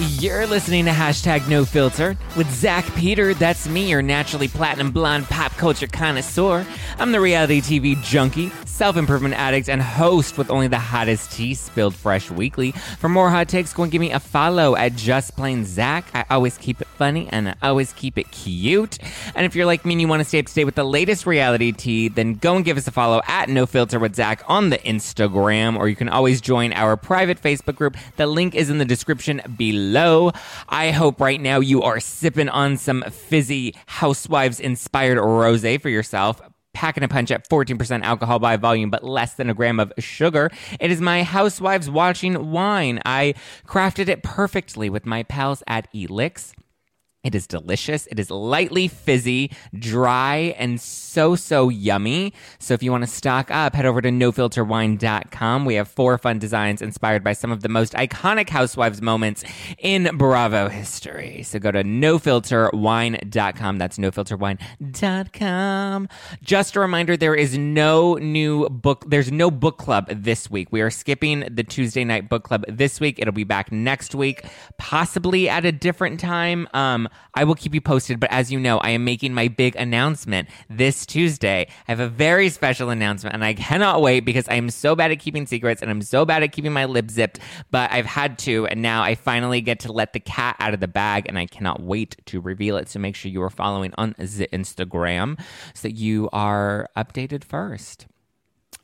You're listening to hashtag no filter with Zack Peter. That's me, your naturally platinum blonde pop culture connoisseur. I'm the reality TV junkie, self improvement addict, and host with only the hottest tea spilled fresh weekly. For more hot takes, go and give me a follow at Just Plain Zack. I always keep it funny and I always keep it cute. And if you're like me and you want to stay up to date with the latest reality tea, then go and give us a follow at No Filter with Zack on the Instagram, or you can always join our private Facebook group. The link is in the description below. I hope right now you are sipping on some fizzy housewives inspired rose for yourself packing a punch at 14% alcohol by volume, but less than a gram of sugar. It is my housewives watching wine. I crafted it perfectly with my pals at Eliqs. It is delicious. It is lightly fizzy, dry, and so, so yummy. So if you want to stock up, head over to nofilterwine.com. We have four fun designs inspired by some of the most iconic housewives moments in Bravo history. So go to nofilterwine.com. That's nofilterwine.com. Just a reminder, there is no new book. There's no book club this week. We are skipping the Tuesday night book club this week. It'll be back next week, possibly at a different time. Um, I will keep you posted, but as you know, I am making my big announcement this Tuesday. I have a very special announcement and I cannot wait because I am so bad at keeping secrets and I'm so bad at keeping my lip zipped, but I've had to and now I finally get to let the cat out of the bag and I cannot wait to reveal it. So make sure you are following on the Instagram so that you are updated first.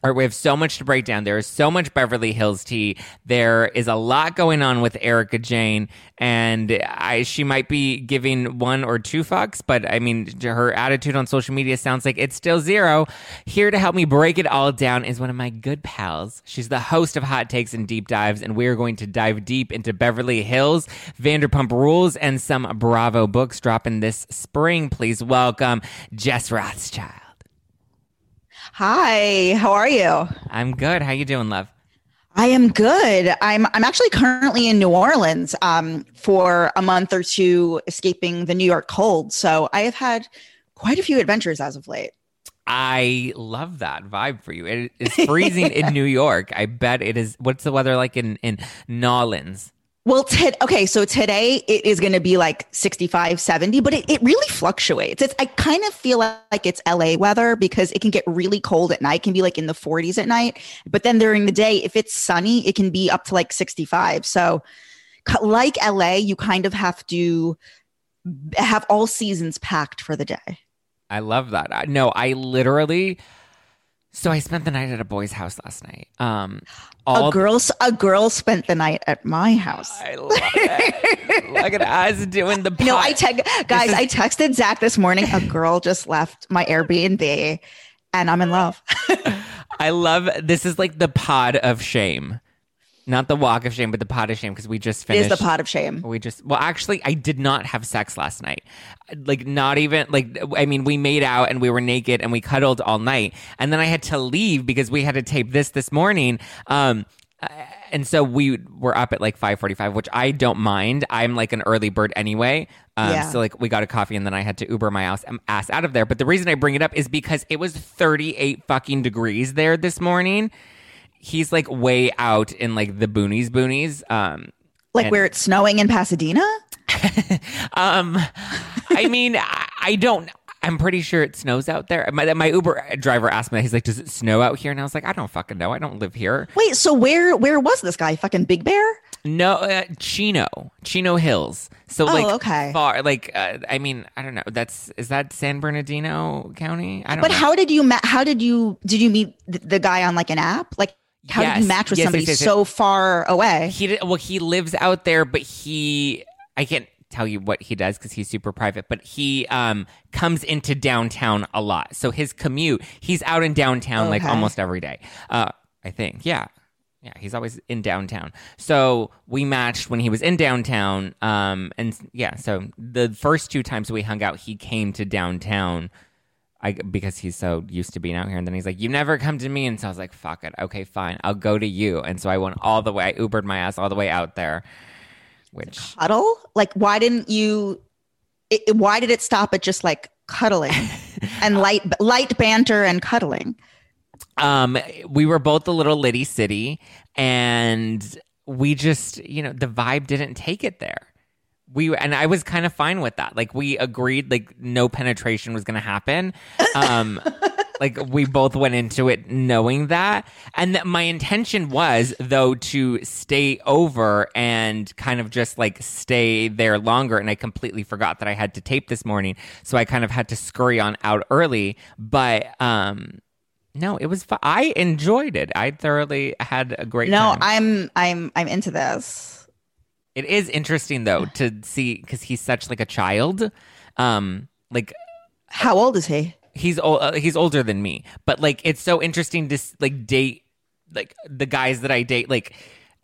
All right, we have so much to break down. There is so much Beverly Hills tea. There is a lot going on with Erika Jayne, and I, she might be giving one or two fucks, but I mean, her attitude on social media sounds like it's still zero. Here to help me break it all down is one of my good pals. She's the host of Hot Takes and Deep Dives, and we are going to dive deep into Beverly Hills, Vanderpump Rules, and some Bravo books dropping this spring. Please welcome Jess Rothschild. Hi, how are you? I'm good. How you doing, love? I am good. I'm I'm actually currently in New Orleans um, for a month or two, escaping the New York cold. So I have had quite a few adventures as of late. I love that vibe for you. It is freezing in New York. I bet it is. What's the weather like in in Nolans? Well, t- okay, so today it is going to be like 65, 70, but it, it really fluctuates. It's I kind of feel like it's LA weather because it can get really cold at night, it can be like in the 40s at night, but then during the day if it's sunny, it can be up to like 65. So like LA, you kind of have to have all seasons packed for the day. I love that. No, I literally so I spent the night at a boy's house last night. Um, a girl, a girl spent the night at my house. I love it. Look at us doing the. You know, I te- guys, is- I texted Zack this morning. A girl just left my Airbnb, and I'm in love. I love this. Is like the pod of shame. Not the walk of shame, but the pot of shame because we just finished. It is the pot of shame. We just well, actually, I did not have sex last night. Like not even like I mean, we made out and we were naked and we cuddled all night, and then I had to leave because we had to tape this this morning. Um, and so we were up at like 5.45 which i don't mind i'm like an early bird anyway um, yeah. so like we got a coffee and then i had to uber my ass, ass out of there but the reason i bring it up is because it was 38 fucking degrees there this morning he's like way out in like the boonies boonies. Um, Like And- where it's snowing in Pasadena? um, I mean, I, I don't. I'm pretty sure it snows out there. My, my Uber driver asked me, he's like, "Does it snow out here?" And I was like, "I don't fucking know. I don't live here." Wait, so where where was this guy? Fucking Big Bear? No, uh, Chino, Chino Hills. So like, Oh, okay. far. Like, uh, I mean, I don't know. That's is that San Bernardino County? I don't. But know. how did you ma- how did you did you meet the guy on like an app? Like how did Yes. you match with Yes, somebody yes, so far away? he did, well he lives out there but he i can't tell you what he does because he's super private but he um comes into downtown a lot. So his commute he's out in downtown like almost every day. Uh i think yeah. Yeah he's always in downtown. So we matched when he was in downtown um and yeah so the first two times we hung out he came to downtown I, because he's so used to being out here. And then he's like, You never come to me. And so I was like, Fuck it. Okay, fine. I'll go to you. And so I went all the way, I Ubered my ass all the way out there, which Cuddle? Like why didn't you it, why did it stop at just like cuddling and light light banter and cuddling? um, we were both a little litty city and we just, you know, the vibe didn't take it there. We and I was kind of fine with that. Like we agreed, like no penetration was going to happen. Um, like we both went into it knowing that, and that my intention was though to stay over and kind of just like stay there longer. And I completely forgot that I had to tape this morning, so I kind of had to scurry on out early. But um, no, it was. Fu- I enjoyed it. I thoroughly had a great No, time. I'm I'm I'm into this. It is interesting though to see because he's such like a child. Um, like How old is he? he's ol- uh, he's older than me, but like it's so interesting to like date like the guys that I date. Like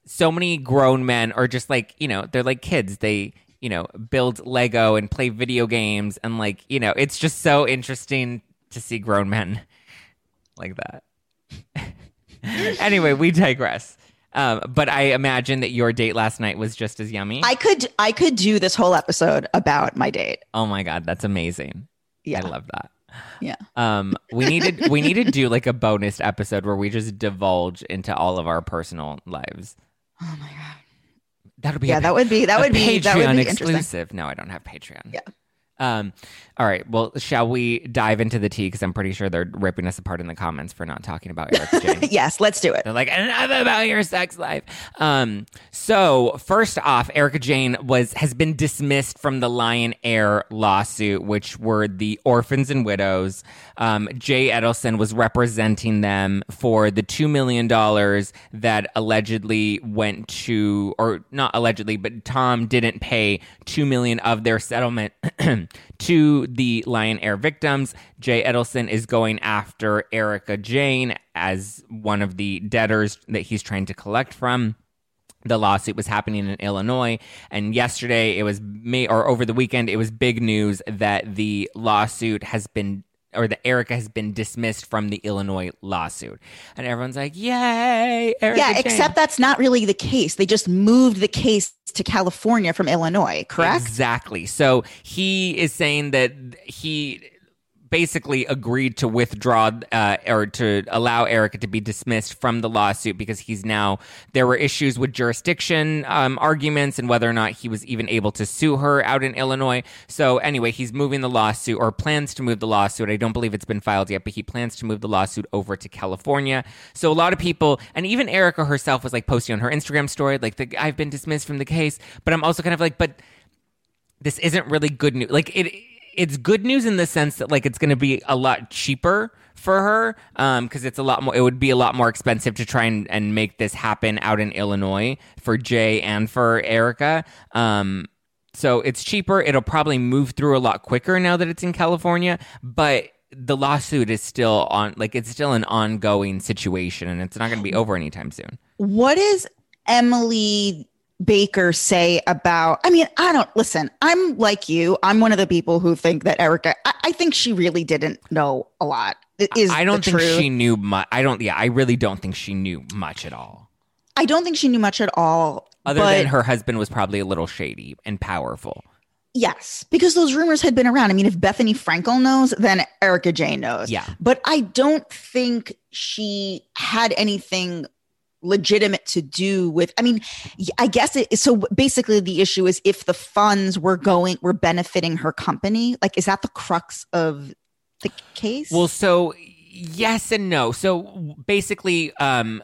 so many grown men are just like you know they're like kids. They you know build Lego and play video games and like you know it's just so interesting to see grown men like that. anyway, we digress. Um, but I imagine that your date last night was just as yummy. I could I could do this whole episode about my date. oh my god, that's amazing. Yeah. I love that. Yeah. Um, we needed we need to do like a bonus episode where we just divulge into all of our personal lives. Oh my god. That'll be Yeah, a, that would be that would be Patreon that would be exclusive. No, I don't have Patreon. Yeah. Um. All right. Well, shall we dive into the tea? Because I'm pretty sure they're ripping us apart in the comments for not talking about Erika Jayne. Yes, let's do it. They're like, enough about your sex life. Um, so first off, Erika Jayne was has been dismissed from the Lion Air lawsuit, which were the orphans and widows. Um, Jay Edelson was representing them for the two million dollars that allegedly went to, or not allegedly, but Tom didn't pay two million of their settlement to the Lion Air victims. Jay Edelson is going after Erika Jayne as one of the debtors that he's trying to collect from. The lawsuit was happening in Illinois, and yesterday it was May or over the weekend it was big news that the lawsuit has been or that Erika has been dismissed from the Illinois lawsuit, and everyone's like, "Yay!" Erika Yeah, Jayne." except that's not really the case. They just moved the case to California from Illinois, correct? Exactly. So he is saying that he basically agreed to withdraw uh, or to allow Erika to be dismissed from the lawsuit because he's now there were issues with jurisdiction um, arguments and whether or not he was even able to sue her out in Illinois. So anyway, he's moving the lawsuit or plans to move the lawsuit. I don't believe it's been filed yet, but he plans to move the lawsuit over to California. So a lot of people and even Erika herself was like posting on her Instagram story like the, I've been dismissed from the case, but I'm also kind of like but this isn't really good news. Like it, it's good news in the sense that like it's going to be a lot cheaper for her because it's a lot more. It would be a lot more expensive to try and, and make this happen out in Illinois for Jay and for Erika. Um, so it's cheaper. It'll probably move through a lot quicker now that it's in California, but the lawsuit is still on. Like it's still an ongoing situation, and it's not going to be over anytime soon. what is Emily Baker say about? I mean, I don't listen. I'm like you. I'm one of the people who think that Erika. I, I think she really didn't know a lot. Is I don't think truth. she knew much. I don't. Yeah, I really don't think she knew much at all. I don't think she knew much at all. Other but than her husband was probably a little shady and powerful. yes, because those rumors had been around. I mean, if Bethenny Frankel knows, then Erika Jayne knows. Yeah. But I don't think she had anything legitimate to do with i mean i guess it so basically the issue is if the funds were going were benefiting her company like is that the crux of the case Well, so yes and no. So basically, um,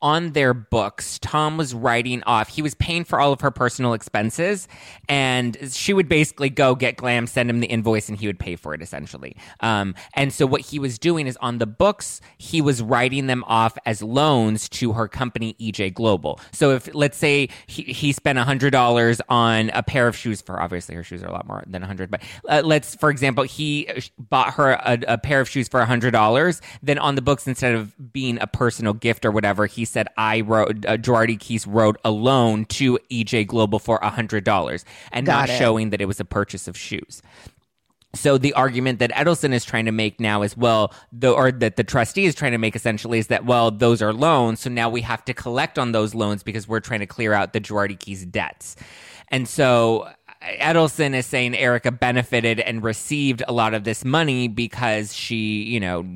on their books, Tom was writing off, he was paying for all of her personal expenses, and she would basically go get Glam, send him the invoice, and he would pay for it essentially. Um, and so what he was doing is on the books, he was writing them off as loans to her company, EJ Global. So if, let's say, he, he spent $100 on a pair of shoes for, obviously her shoes are a lot more than 100 but uh, let's, for example, he bought her a, a pair of shoes for $100, then on the books, instead of being a personal gift or whatever, he said I wrote uh, Girardi Keese wrote a loan to EJ Global for hundred dollars, and Got not it. showing that it was a purchase of shoes. So the argument that Edelson is trying to make now is well, the or that the trustee is trying to make essentially is that well, those are loans, so now we have to collect on those loans because we're trying to clear out the Girardi Keese debts, and so. Edelson is saying Erika benefited and received a lot of this money because she, you know,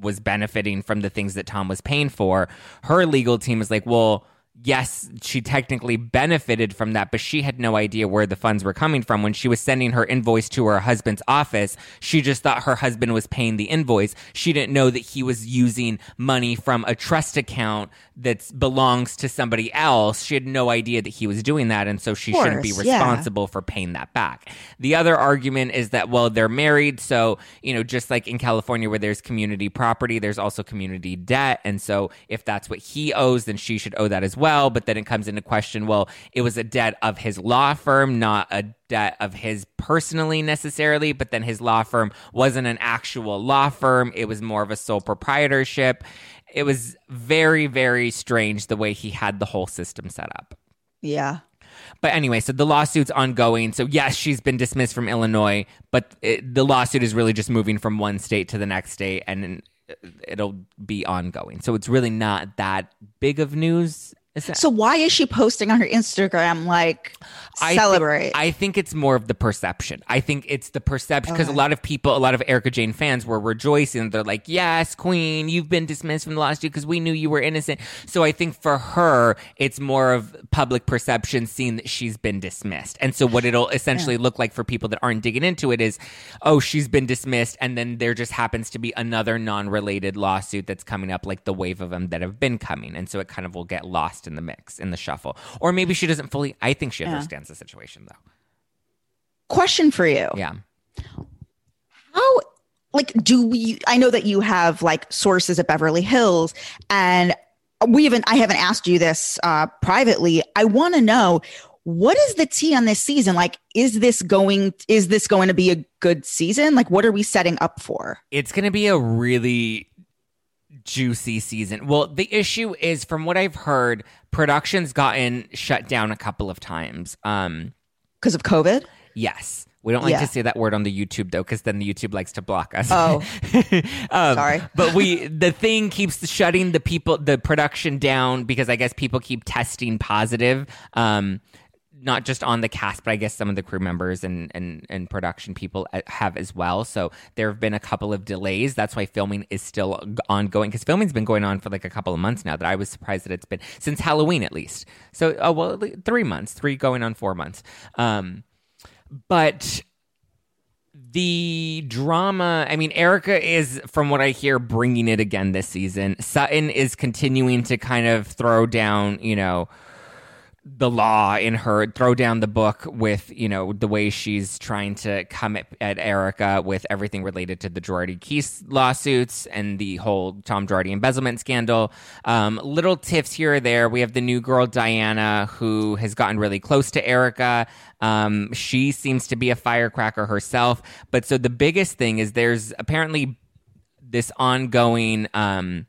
was benefiting from the things that Tom was paying for. Her legal team is like, well, yes, she technically benefited from that, but she had no idea where the funds were coming from. When she was sending her invoice to her husband's office, she just thought her husband was paying the invoice. She didn't know that he was using money from a trust account that belongs to somebody else. She had no idea that he was doing that, and so she shouldn't be course, yeah. responsible for paying that back. The other argument is that, well, they're married, so, you know, just like in California where there's community property, there's also community debt. And so if that's what he owes, then she should owe that as well. But then it comes into question, well, it was a debt of his law firm, not a debt of his personally necessarily, but then his law firm wasn't an actual law firm. It was more of a sole proprietorship. It was very, very strange the way he had the whole system set up. yeah But anyway, so the lawsuit's ongoing. So yes, she's been dismissed from Illinois, but it, the lawsuit is really just moving from one state to the next state, and uh, it'll be ongoing. So it's really not that big of news. That- so why is she posting on her instagram like I celebrate I think it's more of the perception. I think it's the perception because a lot of people, a lot of Erika Jayne fans were rejoicing. They're like, "Yes, Queen, you've been dismissed from the lawsuit because we knew you were innocent." So I think for her, it's more of public perception seeing that she's been dismissed. And so what it'll essentially look like for people that aren't digging into it is, "Oh, she's been dismissed," and then there just happens to be another non-related lawsuit that's coming up, like the wave of them that have been coming, and so it kind of will get lost in the mix, in the shuffle. Or maybe she doesn't fully. I think she Yeah. understands the situation though. question for you Yeah. how like do we i know that you have like sources at beverly hills and we haven't i haven't asked you this uh privately i want to know what is the tea on this season like is this going is this going to be a good season like what are we setting up for It's going to be a really juicy season. Well, the issue is from what I've heard, production's gotten shut down a couple of times. Um because of covid yes. We don't like Yeah. to say that word on the YouTube though, because then the YouTube likes to block us. Oh. um, Sorry. but we the thing keeps shutting the people the production down because I guess people keep testing positive. Um, not just on the cast, but I guess some of the crew members and and and production people uh, have as well. So there have been a couple of delays. That's why filming is still ongoing because filming's been going on for like a couple of months now. That I was surprised that it's been since Halloween at least. So oh well, three months, three going on four months. Um, but the drama i mean erica is from what i hear bringing it again this season sutton is continuing to kind of throw down you know the law in her throw down the book with you know the way she's trying to come at, at Erika with everything related to the Girardi Keese lawsuits and the whole Tom Girardi embezzlement scandal. Um, little tiffs here or there. We have the new girl Diana who has gotten really close to Erika. Um, she seems to be a firecracker herself. But so the biggest thing is there's apparently this ongoing. Um,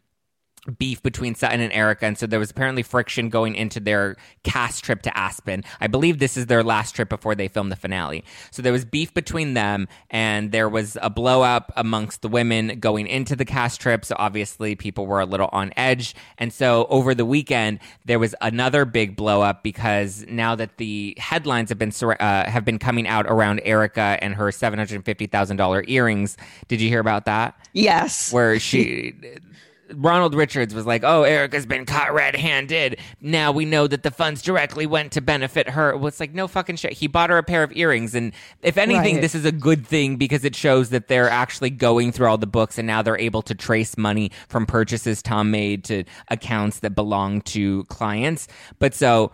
beef between Sutton and Erika, and so there was apparently friction going into their cast trip to Aspen. I believe this is their last trip before they film the finale. So there was beef between them, and there was a blow up amongst the women going into the cast trip. So obviously people were a little on edge, and so over the weekend there was another big blow up because now that the headlines have been uh, have been coming out around Erika and her seven hundred fifty thousand dollar earrings. Did you hear about that? yes where she Ronald Richards was like, "Oh, Erika's been caught red-handed. Now we know that the funds directly went to benefit her." Well, it's like no fucking shit. He bought her a pair of earrings, and if anything, Right. this is a good thing because it shows that they're actually going through all the books, and now they're able to trace money from purchases Tom made to accounts that belong to clients. But so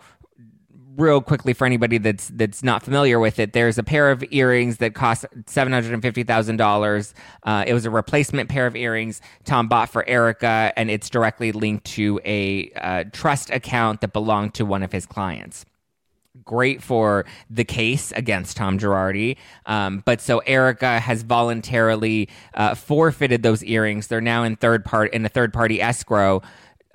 real quickly for anybody that's that's not familiar with it, there's a pair of earrings that cost seven hundred and fifty thousand dollars. Uh, it was a replacement pair of earrings Tom bought for Erika, and it's directly linked to a uh, trust account that belonged to one of his clients great for the case against Tom Girardi. Um, but so Erika has voluntarily uh, forfeited those earrings. They're now in third part in a third party escrow.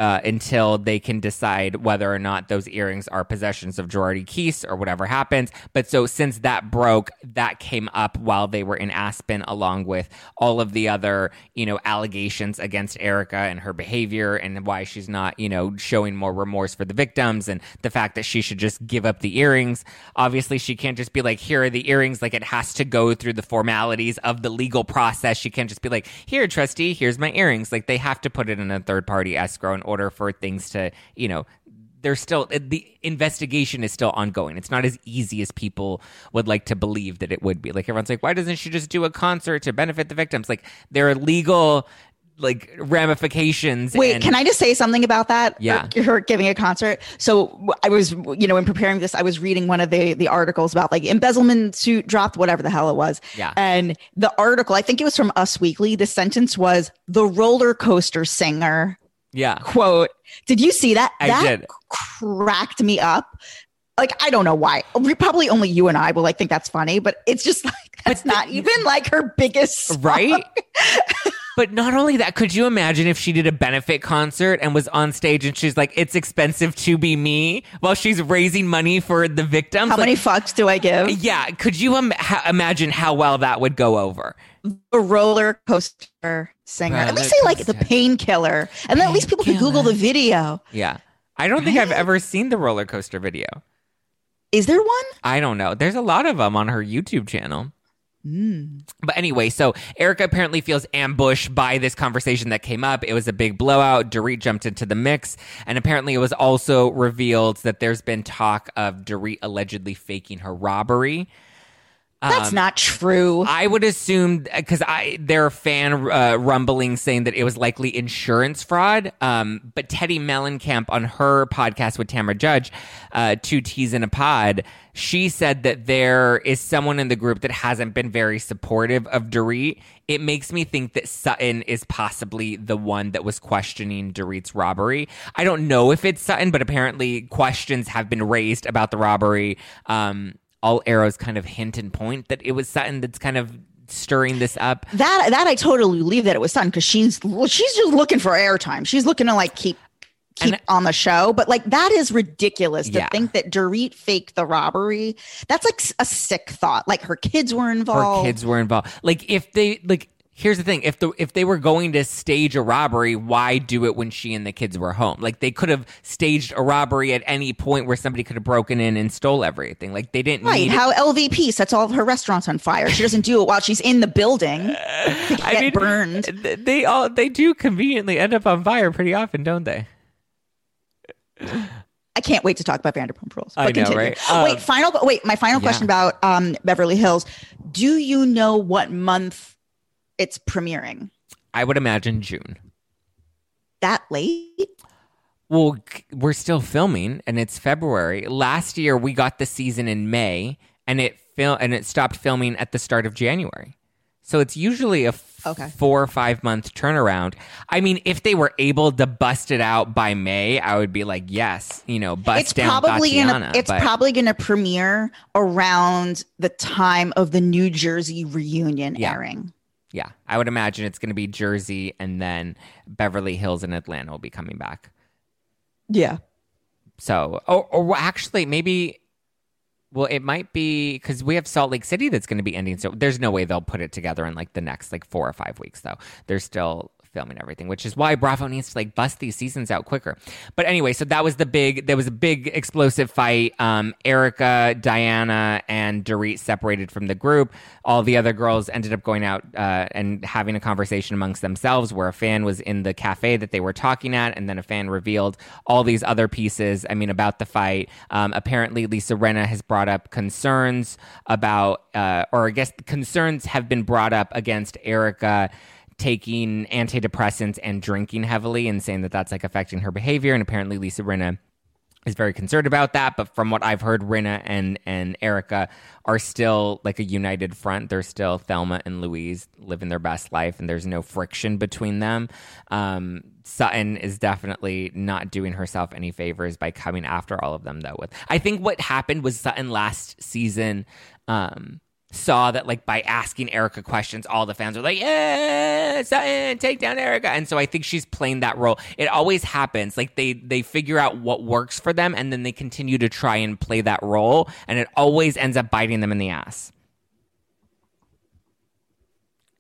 Uh, until they can decide whether or not those earrings are possessions of Girardi Keese or whatever happens. But so since that broke, that came up while they were in Aspen, along with all of the other, you know, allegations against Erika and her behavior and why she's not, you know, showing more remorse for the victims and the fact that she should just give up the earrings. Obviously, she can't just be like, here are the earrings. Like it has to go through the formalities of the legal process. She can't just be like, here, trustee, here's my earrings. Like they have to put it in a third party escrow in for things to, you know, there's still eh, the investigation is still ongoing. It's not as easy as people would like to believe that it would be. Like everyone's like, why doesn't she just do a concert to benefit the victims? Like there are legal like ramifications. Wait, and- can I just say something about that? Yeah. Her, her giving a concert. So I was, you know, in preparing this, I was reading one of the the articles about like embezzlement suit dropped, whatever the hell it was. Yeah. And the article, I think it was from Us Weekly. The sentence was the roller coaster singer Yeah, quote. Did you see that? I that did. cracked me up. Like I don't know why. We- Probably only you and I will like think that's funny, but it's just like that's not even like her biggest song. right. But not only that, could you imagine if she did a benefit concert and was on stage and she's like, "It's expensive to be me," while she's raising money for the victims? How Like, many fucks do I give? Yeah, could you Im- ha- imagine how well that would go over? A roller coaster singer. At Roller least say like the painkiller, and then at least people can Google the video. Yeah, I don't think I've ever seen the roller coaster video. Is there one? I don't know. There's a lot of them on her YouTube channel. Hmm. But anyway, so Erika apparently feels ambushed by this conversation that came up. It was a big blowout. Dorit jumped into the mix. And apparently, it was also revealed that there's been talk of Dorit allegedly faking her robbery. That's Um, not true. I would assume because I there are fan uh, rumblings saying that it was likely insurance fraud. Um, but Teddi Mellencamp on her podcast with Tamra Judge, uh, two T's in a pod, she said that there is someone in the group that hasn't been very supportive of Dorit. It makes me think that Sutton is possibly the one that was questioning Dorit's robbery. I don't know if it's Sutton, but apparently questions have been raised about the robbery. Um, all arrows kind of hint and point that it was Sutton that's kind of stirring this up. that that I totally believe that it was Sun because she's she's just looking for airtime. She's looking to like keep keep And- on the show. But like that is ridiculous to Yeah. think that Dorit faked the robbery. That's like a sick thought. Like her kids were involved. Her kids were involved. Like if they like here's the thing, if the if they were going to stage a robbery, why do it when she and the kids were home? Like they could have staged a robbery at any point where somebody could have broken in and stole everything. Like they didn't Right, how LVP sets all of her restaurants on fire. She doesn't do it while she's in the building. get burned. They all they do conveniently end up on fire pretty often, don't they? I can't wait to talk about Vanderpump Rules. I know, continue. right? Um, wait, final. Wait, my final yeah. question about um, Beverly Hills. Do you know what month it's premiering? I would imagine June. That late? Well, we're still filming, and it's February. Last year, we got the season in May, and it fil- and it stopped filming at the start of January. So it's usually a f- Okay. four or five month turnaround. I mean, if they were able to bust it out by May, I would be like, yes, you know, bust it's down probably Tatiana. gonna. It's but- probably gonna premiere around the time of the New Jersey reunion Yeah. airing. Yeah, I would imagine it's going to be Jersey, and then Beverly Hills and Atlanta will be coming back. Yeah. So, or, or actually, maybe. Well, it might be because we have Salt Lake City that's going to be ending. So there's no way they'll put it together in like the next like four or five weeks, though. They're still filming everything, which is why Bravo needs to like bust these seasons out quicker. But anyway, so that was the big, there was a big explosive fight. Um, Erika, Diana, and Dorit separated from the group. All the other girls ended up going out uh, and having a conversation amongst themselves where a fan was in the cafe that they were talking at, and then a fan revealed all these other pieces, I mean, about the fight. Um, apparently, Lisa Rinna has brought up concerns about, uh, or I guess concerns have been brought up against Erika taking antidepressants and drinking heavily and saying that that's like affecting her behavior. And apparently, Lisa Rinna is very concerned about that. But from what I've heard, Rinna and and Erika are still like a united front. They're still Thelma and Louise living their best life, and there's no friction between them. Um, Sutton is definitely not doing herself any favors by coming after all of them, though. With I think what happened was Sutton last season. Um, saw that like by asking Erika questions, all the fans were like, "Yeah, Sutton, take down Erika," And so I think she's playing that role. It always happens. Like they they figure out what works for them, and then they continue to try and play that role, and it always ends up biting them in the ass.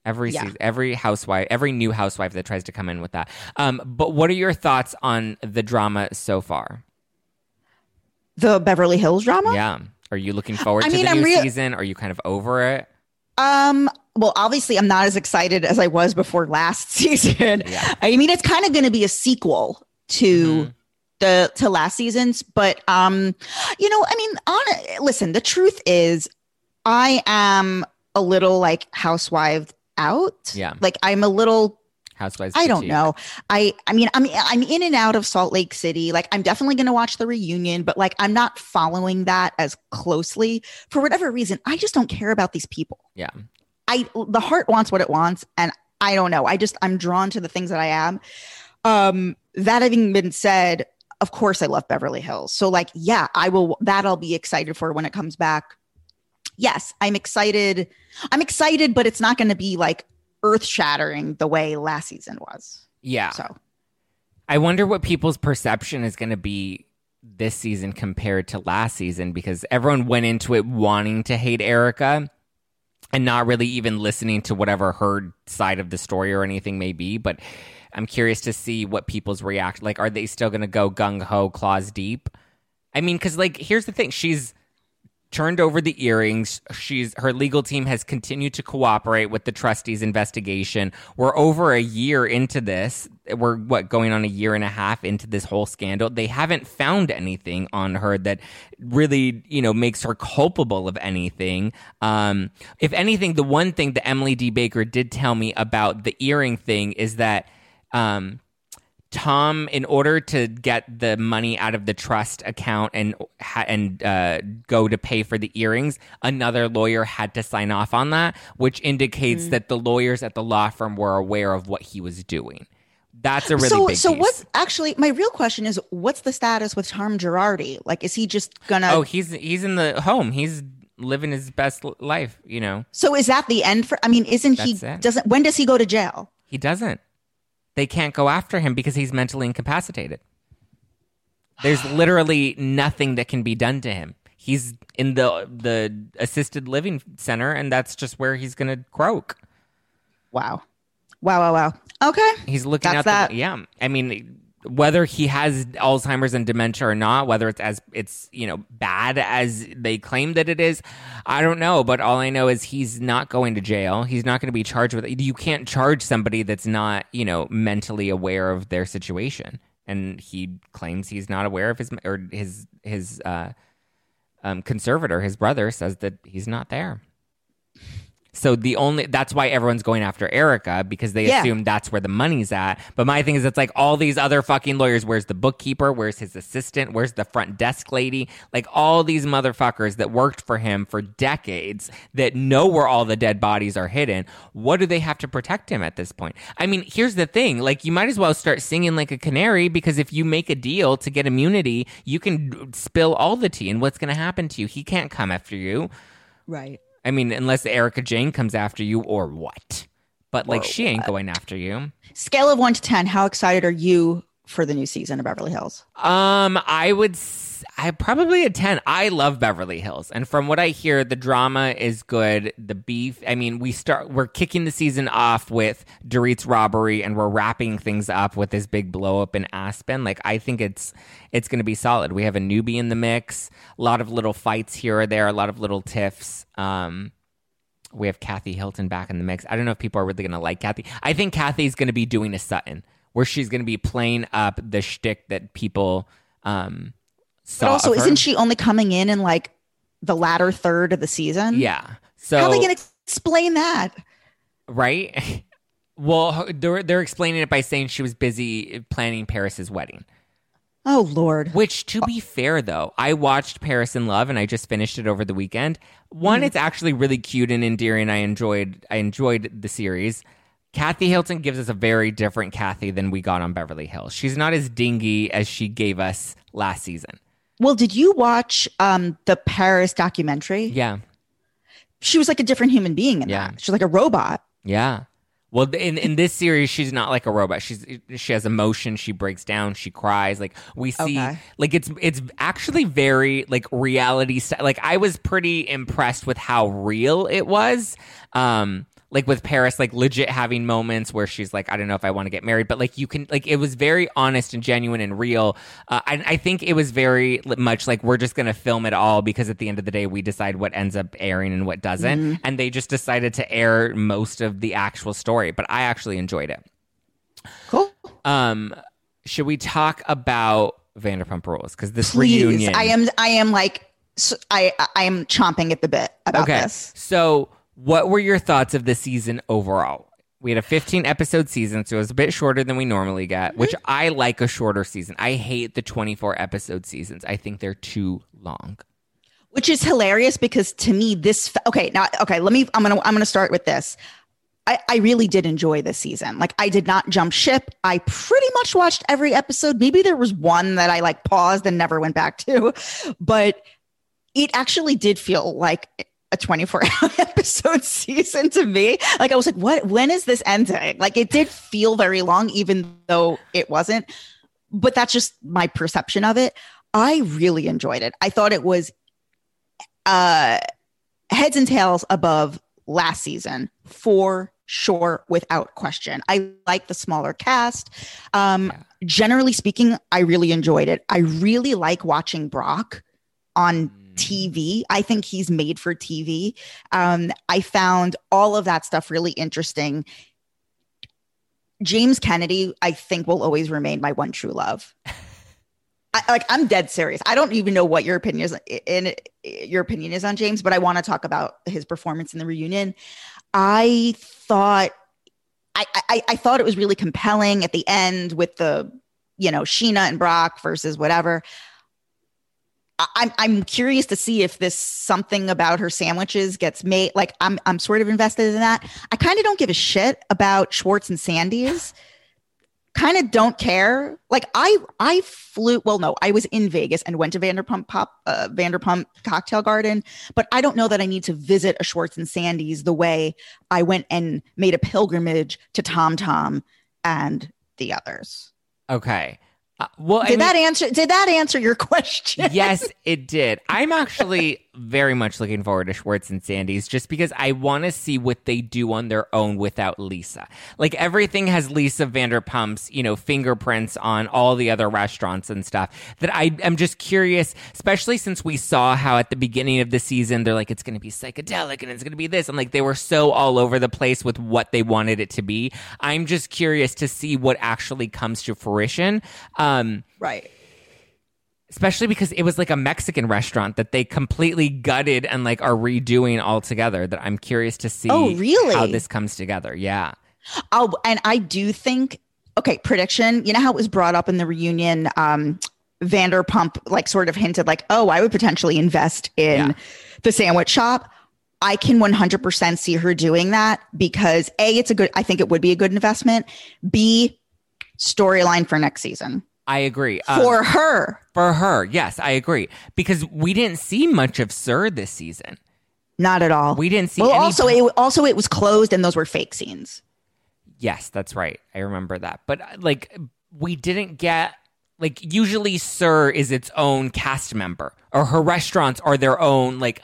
Every Yeah. season, every housewife, every new housewife that tries to come in with that. Um, but what are your thoughts on the drama so far? The Beverly Hills drama? Yeah, are you looking forward I to mean, the I'm new real- season? Are you kind of over it? Um, well, obviously I'm not as excited as I was before last season. Yeah. I mean, it's kind of going to be a sequel to Mhm. the to last season's, but um, you know, I mean, on listen, the truth is I am a little like housewife out. Yeah. Like I'm a little Housewives. I don't know. I I mean I'm I'm in and out of Salt Lake City. Like I'm definitely going to watch the reunion, but like I'm not following that as closely for whatever reason. I just don't care about these people. Yeah. I the heart wants what it wants and I don't know. I just I'm drawn to the things that I am. Um that having been said, of course I love Beverly Hills. So like yeah, I will that I'll be excited for when it comes back. Yes, I'm excited. I'm excited, but it's not going to be like earth-shattering the way last season was. Yeah. So I wonder what people's perception is going to be this season compared to last season because everyone went into it wanting to hate Erika and not really even listening to whatever her side of the story or anything may be. But I'm curious to see what people's react. Like, are they still going to go gung ho, claws deep? I mean, because like, here's the thing: she's turned over the earrings. She's her legal team has continued to cooperate with the trustees' investigation. We're over a year into this. We're what going on a year and a half into this whole scandal. They haven't found anything on her that really, you know, makes her culpable of anything. Um, if anything, the one thing that Emily D. Baker did tell me about the earring thing is that. Um, Tom, in order to get the money out of the trust account and and uh, go to pay for the earrings, another lawyer had to sign off on that, which indicates that the lawyers at the law firm were aware of what he was doing. That's a really so big so what's actually my real question is what's the status with Tom Girardi? Like is he just gonna oh, he's he's in the home. He's living his best life. You know, So is that the end for I mean isn't he it. doesn't when does he go to jail? he doesn't. They can't go after him because he's mentally incapacitated. There's literally nothing that can be done to him. He's in the the assisted living center, and that's just where he's gonna croak. Wow. Wow, wow, wow. Okay. He's looking That's at that. the yeah. I mean, whether he has Alzheimer's and dementia or not, whether it's as it's you know bad as they claim that it is, I don't know. But all I know is he's not going to jail. He's not going to be charged with it. You can't charge somebody that's not you know mentally aware of their situation, and he claims he's not aware of his or his his uh, um, conservator, his brother, says that he's not there. So the only that's why everyone's going after Erika because they Yeah. assume that's where the money's at. But my thing is, it's like all these other fucking lawyers. Where's the bookkeeper? Where's his assistant? Where's the front desk lady? Like all these motherfuckers that worked for him for decades that know where all the dead bodies are hidden. What do they have to protect him at this point? I mean, here's the thing: like you might as well start singing like a canary because if you make a deal to get immunity, you can spill all the tea. And what's going to happen to you? He can't come after you. Right. I mean, unless Erika Jayne comes after you or what. But like Or she ain't going after you. Scale of 1 to 10, how excited are you for the new season of Beverly Hills? Um, I would I probably a 10. I love Beverly Hills. And from what I hear, the drama is good. The beef, I mean, we start we're kicking the season off with Dorit's robbery and we're wrapping things up with this big blow up in Aspen. Like I think it's it's going to be solid. We have a newbie in the mix, a lot of little fights here or there, a lot of little tiffs. Um we have Kathy Hilton back in the mix. I don't know if people are really going to like Kathy. I think Kathy's going to be doing a Sutton where she's going to be playing up the shtick that people um but also, isn't she only coming in in like the latter third of the season? Yeah. So how are they going to explain that? Right. Well, they're they're explaining it by saying she was busy planning Paris's wedding. Oh Lord. Which, to be fair, though, I watched Paris in Love and I just finished it over the weekend. One, mm. it's actually really cute and endearing. I enjoyed I enjoyed the series. Kathy Hilton gives us a very different Kathy than we got on Beverly Hills. She's not as dingy as she gave us last season. Well, did you watch um, the Paris documentary? Yeah. She was like a different human being in yeah. that. She's like a robot. Yeah. Well, in in this series, she's not like a robot. She's she has emotion. She breaks down. She cries. Like we see, okay. like it's it's actually very like reality. Like I was pretty impressed with how real it was. Um, like with Paris, like legit having moments where she's like, I don't know if I want to get married, but like you can, like it was very honest and genuine and real. Uh, I, I think it was very much like we're just going to film it all because at the end of the day, we decide what ends up airing and what doesn't. Mm-hmm. And they just decided to air most of the actual story, but I actually enjoyed it. Cool. Um, should we talk about Vanderpump Rules? Because this Please, reunion, I am, I am like, I, I am chomping at the bit about okay. this. So what were your thoughts of the season overall? We had a 15 episode season, so it was a bit shorter than we normally get, mm-hmm. which I like a shorter season. I hate the 24 episode seasons. I think they're too long. Which is hilarious because to me this okay, now okay, let me I'm going to I'm going to start with this. I, I really did enjoy this season. Like I did not jump ship. I pretty much watched every episode. Maybe there was one that I like paused and never went back to, but it actually did feel like a 24 episode season to me. Like I was like, what when is this ending? Like it did feel very long, even though it wasn't. But that's just my perception of it. I really enjoyed it. I thought it was uh heads and tails above last season for sure without question. I like the smaller cast. Um yeah. generally speaking, I really enjoyed it. I really like watching Brock on TV. I think he's made for TV. Um, I found all of that stuff really interesting. James Kennedy, I think, will always remain my one true love. I, like I'm dead serious. I don't even know what your opinion is in your opinion is on James, but I want to talk about his performance in the reunion. I thought I, I, I thought it was really compelling at the end with the you know Scheana and Brock versus whatever. I'm I'm curious to see if this something about her sandwiches gets made. Like I'm I'm sort of invested in that. I kind of don't give a shit about Schwartz and Sandy's. Kind of don't care. Like I I flew. Well, no, I was in Vegas and went to Vanderpump Pop uh, Vanderpump Cocktail Garden, but I don't know that I need to visit a Schwartz and Sandy's the way I went and made a pilgrimage to Tom Tom and the others. Okay. Uh, well, did I mean, that answer? Did that answer your question? yes, it did. I'm actually very much looking forward to Schwartz and Sandy's just because I want to see what they do on their own without Lisa. Like everything has Lisa Vanderpump's, you know, fingerprints on all the other restaurants and stuff that I am just curious, especially since we saw how at the beginning of the season they're like, it's going to be psychedelic and it's going to be this. And like they were so all over the place with what they wanted it to be. I'm just curious to see what actually comes to fruition. Um, right especially because it was like a Mexican restaurant that they completely gutted and like are redoing altogether. That I'm curious to see. Oh, really? How this comes together? Yeah. Oh, and I do think. Okay, prediction. You know how it was brought up in the reunion. Um, Vanderpump like sort of hinted like, oh, I would potentially invest in yeah. the sandwich shop. I can 100% see her doing that because A, it's a good, I think it would be a good investment. B, storyline for next season. I agree. For um, her. For her. Yes, I agree. Because we didn't see much of SUR this season. Not at all. We didn't see well, also it also it was closed and those were fake scenes. Yes, that's right. I remember that. But uh, like we didn't get like usually SUR is its own cast member or her restaurants are their own like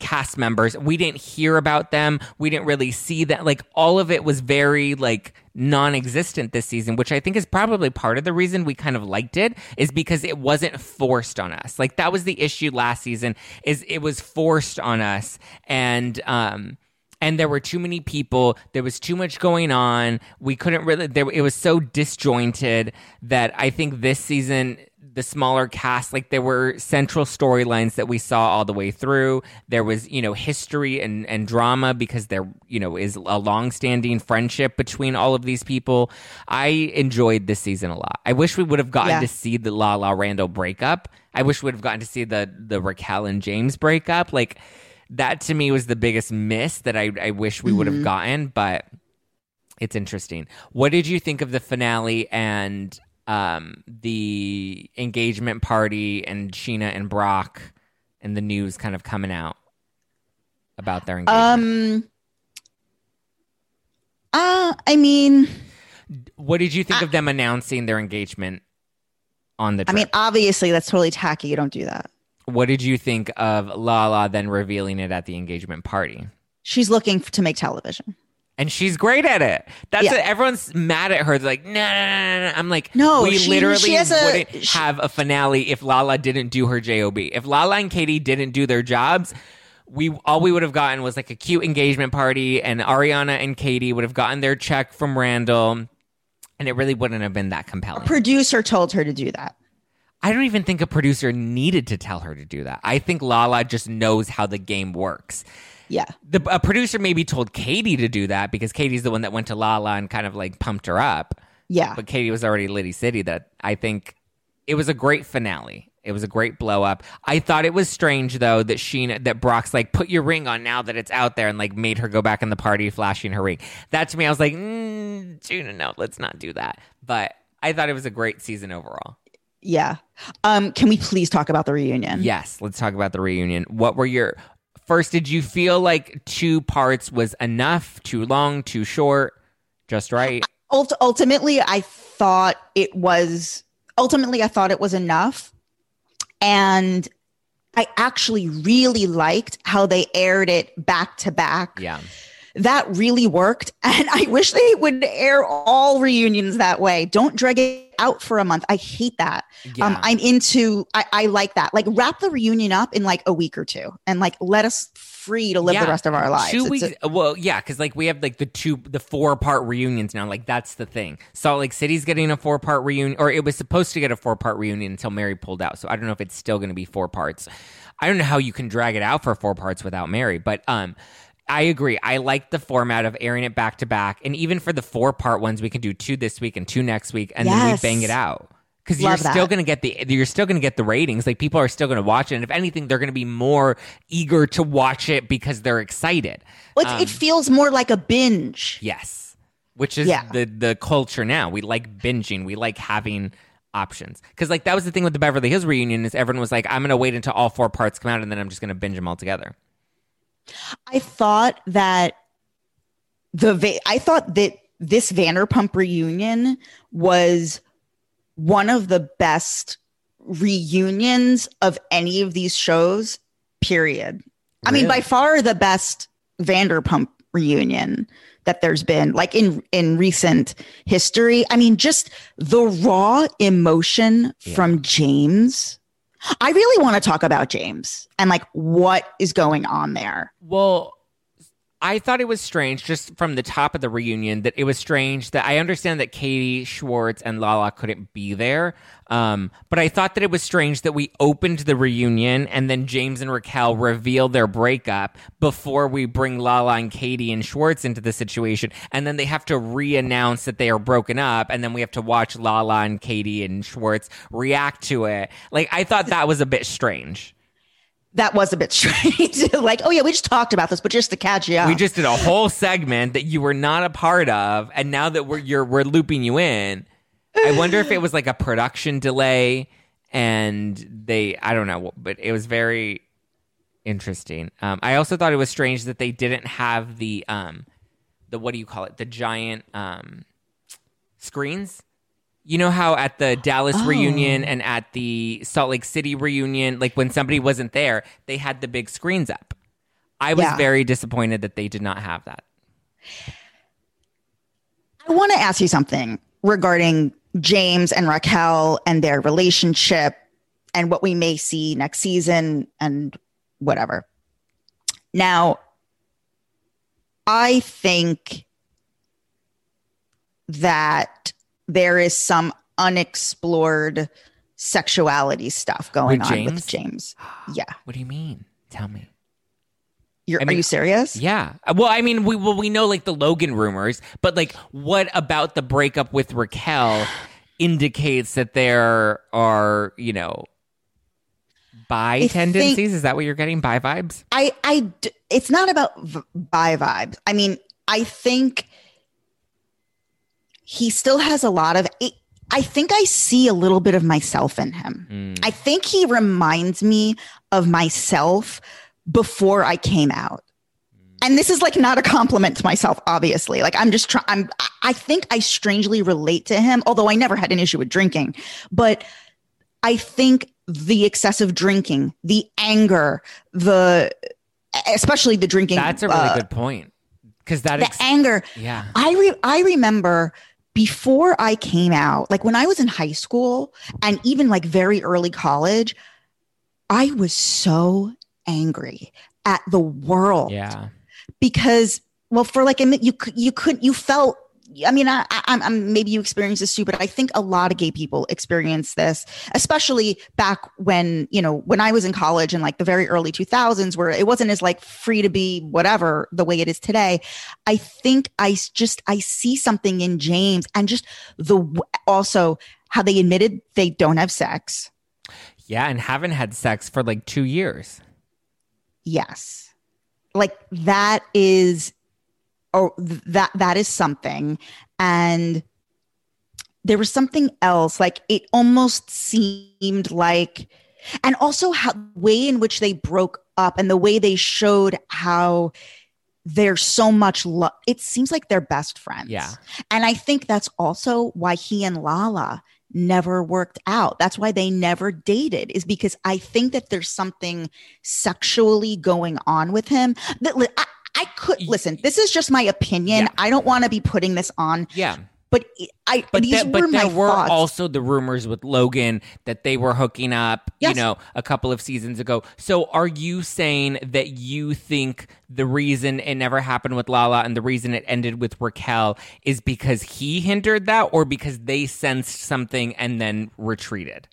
cast members. We didn't hear about them. We didn't really see that. Like all of it was very like non-existent this season, which I think is probably part of the reason we kind of liked it is because it wasn't forced on us. Like that was the issue last season is it was forced on us and um and there were too many people there was too much going on we couldn't really there it was so disjointed that i think this season the smaller cast like there were central storylines that we saw all the way through. There was you know history and and drama because there you know is a long-standing friendship between all of these people. I enjoyed this season a lot. I wish we would have gotten Yeah. to see the la la randall breakup. I wish we would have gotten to see the the raquel and james breakup. Like that to me was the biggest miss that i, I wish we would have mm-hmm. gotten but it's interesting. What did you think of the finale and um, the engagement party and Scheana and Brock and the news kind of coming out about their engagement? Um. Uh, I mean, what did you think of them announcing their engagement on the I mean, obviously that's totally tacky. You don't do that. what did you think of Lala then revealing it at the engagement party? She's looking to make television. And she's great at it. That's Yeah. it. Everyone's mad at her. They're like, no, no, no, no. I'm like, No, we she- literally she wouldn't she- have a finale if Lala didn't do her job. If Lala and Katie didn't do their jobs, we all we would have gotten was like a cute engagement party, and Ariana and Katie would have gotten their check from Randall, and it really wouldn't have been that compelling. A Producer told her to do that. I don't even think a producer needed to tell her to do that. I think Lala just knows how the game works. Yeah. the a producer maybe told Katie to do that because Katie's the one that went to Lala and kind of like pumped her up. Yeah. But Katie was already Liddy City. That I think it was a great finale. It was a great blow up. I thought it was strange though that Scheana that Brock's like put your ring on now that it's out there and like made her go back in the party flashing her ring. That to me I was like, mm, Scheana, no, let's not do that. But I thought it was a great season overall. Yeah. Um, can we please talk about the reunion? Yes, let's talk about the reunion. What were your first? Did you feel like two parts was enough? Too long? Too short? Just right? Ult- ultimately, I thought it was ultimately I thought it was enough, and I actually really liked how they aired it back to back. Yeah. That really worked, and I wish they would air all reunions that way. Don't drag it out for a month. I hate that. Yeah. Um, I'm into. I, I like that. Like wrap the reunion up in like a week or two, and like let us free to live Yeah. the rest of our lives. Two It's weeks. a- well, yeah, because like we have like the two, the four part reunions now. Like that's the thing. Salt Lake City's getting a four part reunion, or it was supposed to get a four part reunion until Mary pulled out. So I don't know if it's still going to be four parts. I don't know how you can drag it out for four parts without Mary, but um. I agree. I like the format of airing it back to back, and even for the four part ones, we can do two this week and two next week, and then we bang it out. Because you're still that. going to get the you're still going to get the ratings. Like people are still going to watch it, and if anything, they're going to be more eager to watch it because they're excited. Well, it's- Um, it feels more like a binge. Yes. Which is Yeah. the the culture now. We like binging. We like having options. Cuz like that was the thing with the Beverly Hills reunion is everyone was like I'm going to wait until all four parts come out and then I'm just going to binge them all together. I thought that the Va- I thought that this Vanderpump reunion was one of the best reunions of any of these shows. Period. I mean, by far the best Vanderpump reunion that there's been, like in in recent history. I mean, just the raw emotion Yeah. from James. I really want to talk about James and like what is going on there. Well, I thought it was strange just from the top of the reunion that it was strange that I understand that Katie Schwartz and Lala couldn't be there. Um, but I thought that it was strange that we opened the reunion and then James and Raquel revealed their breakup before we bring Lala and Katie and Schwartz into the situation. And then they have to re announce that they are broken up. And then we have to watch Lala and Katie and Schwartz react to it. Like, I thought that was a bit strange. That was a bit strange. like, oh yeah, we just talked about this, but just to catch you up. We just did a whole segment that you were not a part of, and now that we're we're looping you in. I wonder if it was like a production delay, and they I don't know, but it was very interesting. Um, I also thought it was strange that they didn't have the um the what do you call it the giant um screens You know how at the Dallas Oh. reunion and at the Salt Lake City reunion, like when somebody wasn't there, they had the big screens up. I was Yeah. very disappointed that they did not have that. I want to ask you something regarding James and Raquel and their relationship and what we may see next season and whatever. Now, I think that there is some unexplored sexuality stuff going With on James? with James. Yeah. What do you mean? Tell me. You're, I mean- are you serious? Yeah. Uh, Well, I mean, we well, we know like the Logan rumors, but like, what about the breakup with Raquel indicates that there are, you know, bi I think- tendencies? Is that what you're getting? Bi vibes? I I it's not about v- bi vibes. I mean, I think he still has a lot of. It, I think I see a little bit of myself in him. Mm. I think he reminds me of myself before I came out. And this is like not a compliment to myself, obviously. Like I'm just trying. I'm. I think I strangely relate to him, although I never had an issue with drinking. But I think the excessive drinking, the anger, the especially the drinking. That's a really uh, good point. Because that, The ex- anger. yeah. I re- I remember before I came out, like when I was in high school and even like very early college, I was so angry at the world Yeah. because well for like a minute you you couldn't you felt I mean, I, I, I'm, I'm maybe you experience this too, but I think a lot of gay people experience this, especially back when you know when I was in college in like the very early 2000s, where it wasn't as like free to be whatever the way it is today. I think I just I see something in James and just the also how they admitted they don't have sex. Yeah. And haven't had sex for like two years. Yes. Like that is or th- that that is something. And there was something else like it almost seemed like and also how way in which they broke up and the way they showed how there's so much love it seems like they're best friends. Yeah. and i think that's also why he and lala never worked out. That's why they never dated is because i think that there's something sexually going on with him. That I, I could listen this is just my opinion Yeah. i don't want to be putting this on Yeah. but i But, these there, were but there were thoughts also the rumors with Logan that they were hooking up, yes. you know, a couple of seasons ago. So are you saying that you think the reason it never happened with Lala and the reason it ended with Raquel is because he hindered that or because they sensed something and then retreated?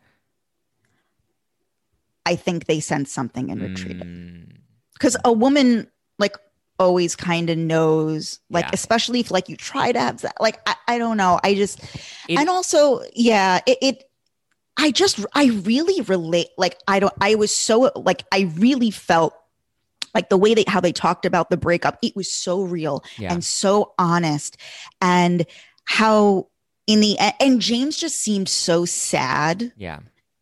i think they sensed something and retreated Mm, because a woman like always kind of knows like Yeah. especially if like you try to have that like i, I don't know i just It- and also yeah it, it i just i really relate like i don't i was so like i really felt like the way they how they talked about the breakup it was so real Yeah. and so honest and how in the and james just seemed so sad yeah.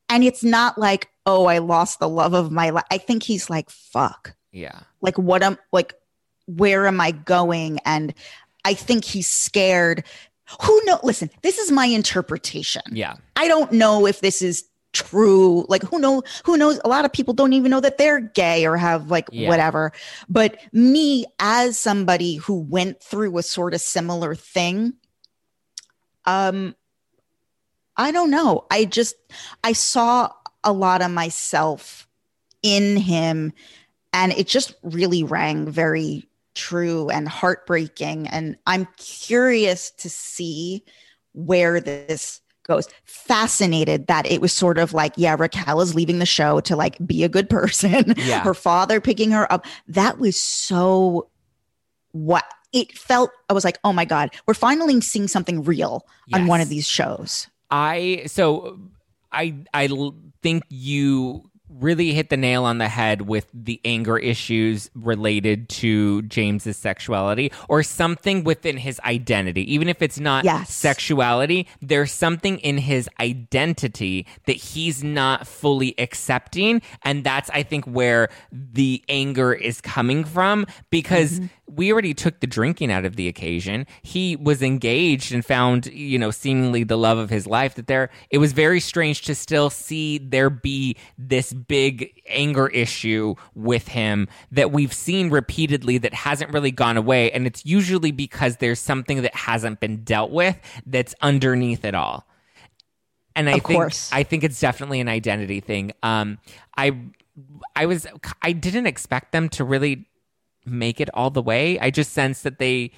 and it's not like oh i lost the love of my life i think he's like fuck Yeah. like what I'm like where am i going? And i think he's scared. Who know listen this is my interpretation. Yeah. i don't know if this is true. Like who know who knows? A lot of people don't even know that they're gay or have like Yeah. whatever. But me as somebody who went through a sort of similar thing um i don't know. I just i saw a lot of myself in him and it just really rang very true and heartbreaking and i'm curious to see where this goes. Fascinated that it was sort of like yeah raquel is leaving the show to like be a good person. Yeah. her father picking her up. That was so what it felt i was like oh my god we're finally seeing something real on one of these shows. I so I, I think you really hit the nail on the head with the anger issues related to James's sexuality or something within his identity. Even if it's not Yes. sexuality there's something in his identity that he's not fully accepting. And that's I think where the anger is coming from because mm-hmm. We already took the drinking out of the occasion. He was engaged and found, you know, seemingly the love of his life. That there, it was very strange to still see there be this big anger issue with him that we've seen repeatedly that hasn't really gone away. And it's usually because there's something that hasn't been dealt with that's underneath it all. And I Of think course. I think it's definitely an identity thing. Um, I I was I didn't expect them to really make it all the way. I just sense that they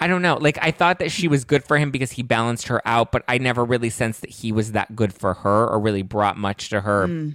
I don't know. Like I thought that she was good for him because he balanced her out, but I never really sensed that he was that good for her or really brought much to her. Hmm.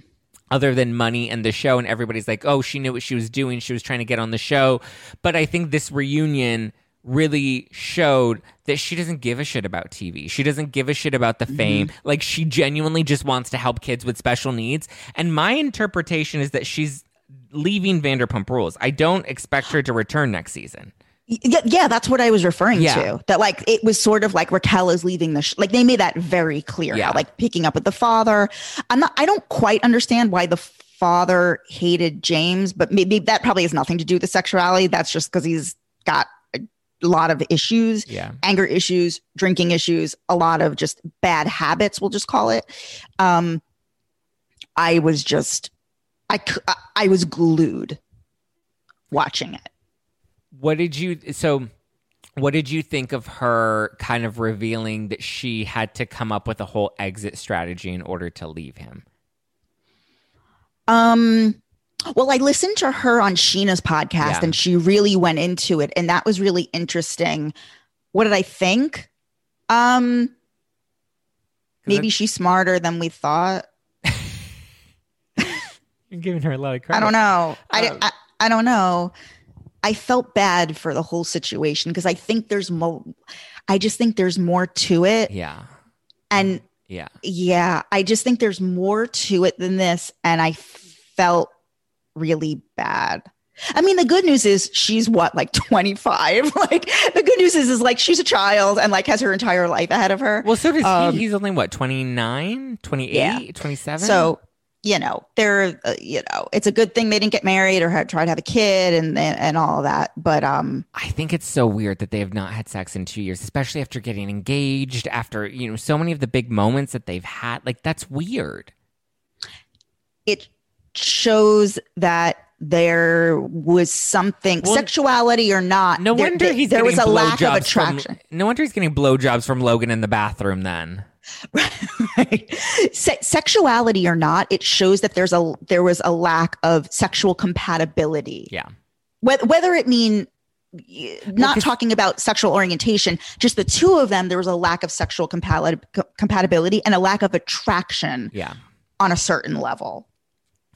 Other than money and the show, and everybody's like, oh, she knew what she was doing. She was trying to get on the show. But I think this reunion really showed that she doesn't give a shit about TV. She doesn't give a shit about the fame. Mm-hmm. Like she genuinely just wants to help kids with special needs. And my interpretation is that she's leaving Vanderpump Rules. I don't expect her to return next season. Yeah, yeah, that's what I was referring Yeah. to. That like it was sort of like Raquel is leaving the sh- like they made that very clear. Yeah. Like picking up with the father. I'm not. I don't quite understand why the father hated James, but maybe that probably has nothing to do with the sexuality. That's just because he's got a lot of issues, Yeah. anger issues, drinking issues, a lot of just bad habits. We'll just call it. Um, I was just, I I was glued watching it. What did you so what did you think of her kind of revealing that she had to come up with a whole exit strategy in order to leave him? Um, well, I listened to her on Scheana's podcast Yeah. and she really went into it, and that was really interesting. What did I think? Um, maybe she's smarter than we thought. You're giving her a lot of credit. I don't know. I, Um, I I don't know. I felt bad for the whole situation because I think there's more. I just think there's more to it, Yeah. and Yeah. yeah, I just think there's more to it than this, and I felt really bad. I mean, the good news is she's what, like 25? Like, the good news is, is like she's a child and like has her entire life ahead of her. Well, so does Um, he. He's only what, 29, 28, Yeah. 27? So, you know, they're, uh, you know, it's a good thing they didn't get married or had, try to have a kid and, and, and all that. But, um, I think it's so weird that they have not had sex in two years, especially after getting engaged, after, you know, so many of the big moments that they've had. Like, that's weird. it shows that there was something, Well, sexuality or not. No there, wonder he's there was a lack of attraction. From, no wonder he's getting blowjobs from Logan in the bathroom then. right? Se- sexuality or not, it shows that there's a there was a lack of sexual compatibility. Yeah. Whether, whether it mean not talking about sexual orientation, just the two of them, there was a lack of sexual compati- compatibility and a lack of attraction Yeah. on a certain level.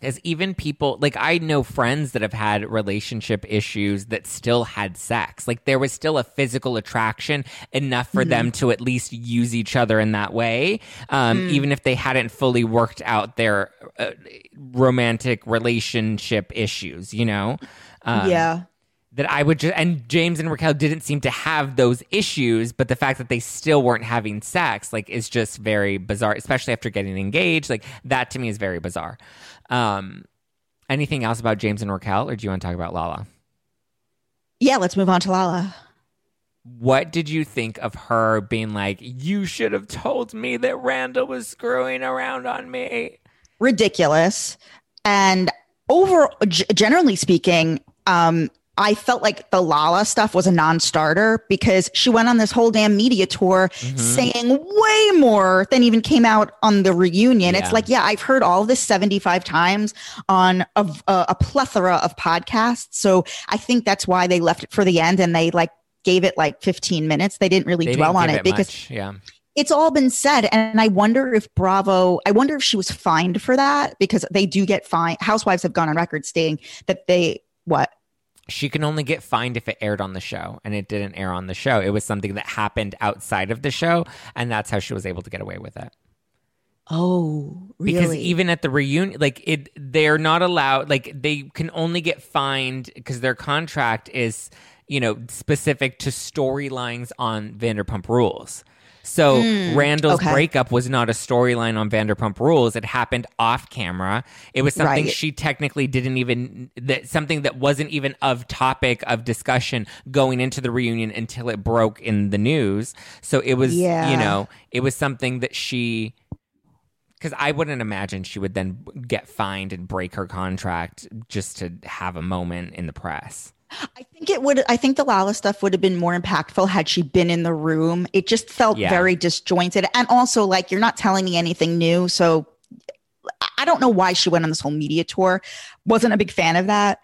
As even people like I know friends that have had relationship issues that still had sex. Like there was still a physical attraction enough for them to at least use each other in that way, um, even if they hadn't fully worked out their uh, romantic relationship issues. You know, um, yeah. that I would just and James and Raquel didn't seem to have those issues, but the fact that they still weren't having sex, like, is just very bizarre, especially after getting engaged. Like that to me is very bizarre. Um, anything else about James and Raquel, or do you want to talk about Lala? Yeah, let's move on to Lala. What did you think of her being like, "You should have told me that Randall was screwing around on me"? ridiculous. And over g- generally speaking, um, I felt like the Lala stuff was a non-starter because she went on this whole damn media tour Mm-hmm. saying way more than even came out on the reunion. Yeah. It's like, yeah, I've heard all this 75 times on a, a, a plethora of podcasts. So I think that's why they left it for the end and they like gave it like 15 minutes. They didn't really They dwell didn't on give it because much. yeah, it's all been said and i wonder if bravo i wonder if she was fined for that because they do get fined housewives have gone on record stating that they what she can only get fined if it aired on the show, and it didn't air on the show. It was something that happened outside of the show, and that's how she was able to get away with it. oh really? because even at the reunion like it they're not allowed like they can only get fined because their contract is you know specific to storylines on vanderpump rules So Mm, Randall's okay. breakup was not a storyline on Vanderpump Rules. It happened off camera. It was something Right. she technically didn't even that something that wasn't even of topic of discussion going into the reunion until it broke in the news. So it was Yeah. you know, it was something that she because I wouldn't imagine she would then get fined and break her contract just to have a moment in the press. I think it would. I think the Lala stuff would have been more impactful had she been in the room. It just felt Yeah. very disjointed, and also like you're not telling me anything new. So I- I don't know why she went on this whole media tour. Wasn't a big fan of that.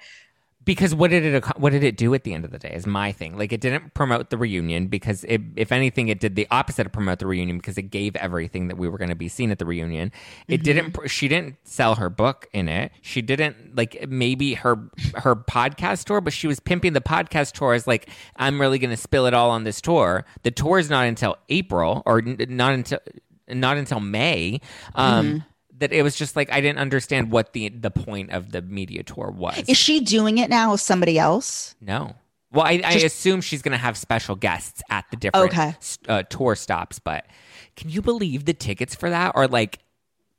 Because what did it what did it do at the end of the day is my thing. Like it didn't promote the reunion because it, if anything it did the opposite of promote the reunion because it gave everything that we were going to be seen at the reunion. It didn't she didn't sell her book in it. She didn't like maybe her her podcast tour but she was pimping the podcast tour as like i'm really going to spill it all on this tour. The tour is not until april or n- not until not until may. Um that it was just like I didn't understand what the the point of the media tour was. Is she doing it now with somebody else? No. Well, I, I assume she's going to have special guests at the different Okay. uh, tour stops. But can you believe the tickets for that are like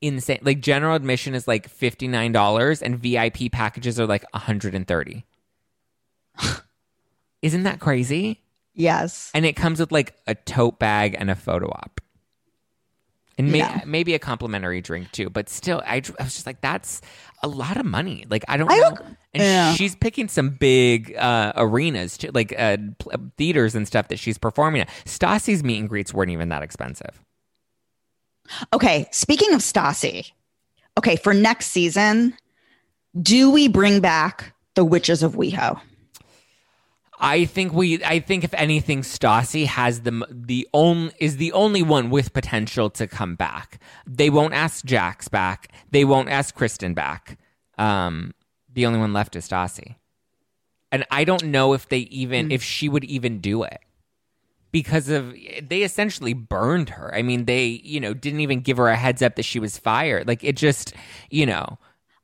insane? Like general admission is like fifty nine dollars, and VIP packages are like one hundred and thirty. Isn't that crazy? Yes. And it comes with like a tote bag and a photo op. And may- Yeah. maybe a complimentary drink too, but still, I, I was just like, that's a lot of money. Like, I don't I know. don't- and yeah. she's picking some big uh, arenas, too, like uh, theaters and stuff that she's performing at. Stassi's meet and greets weren't even that expensive. Okay. Speaking of Stassi, okay, for next season, do we bring back the Witches of WeHo? I think we. I think if anything, Stassi has the the only is the only one with potential to come back. They won't ask Jax back. They won't ask Kristen back. Um, the only one left is Stassi, and I don't know if they even if she would even do it because of they essentially burned her. I mean, they you know didn't even give her a heads up that she was fired. Like it just you know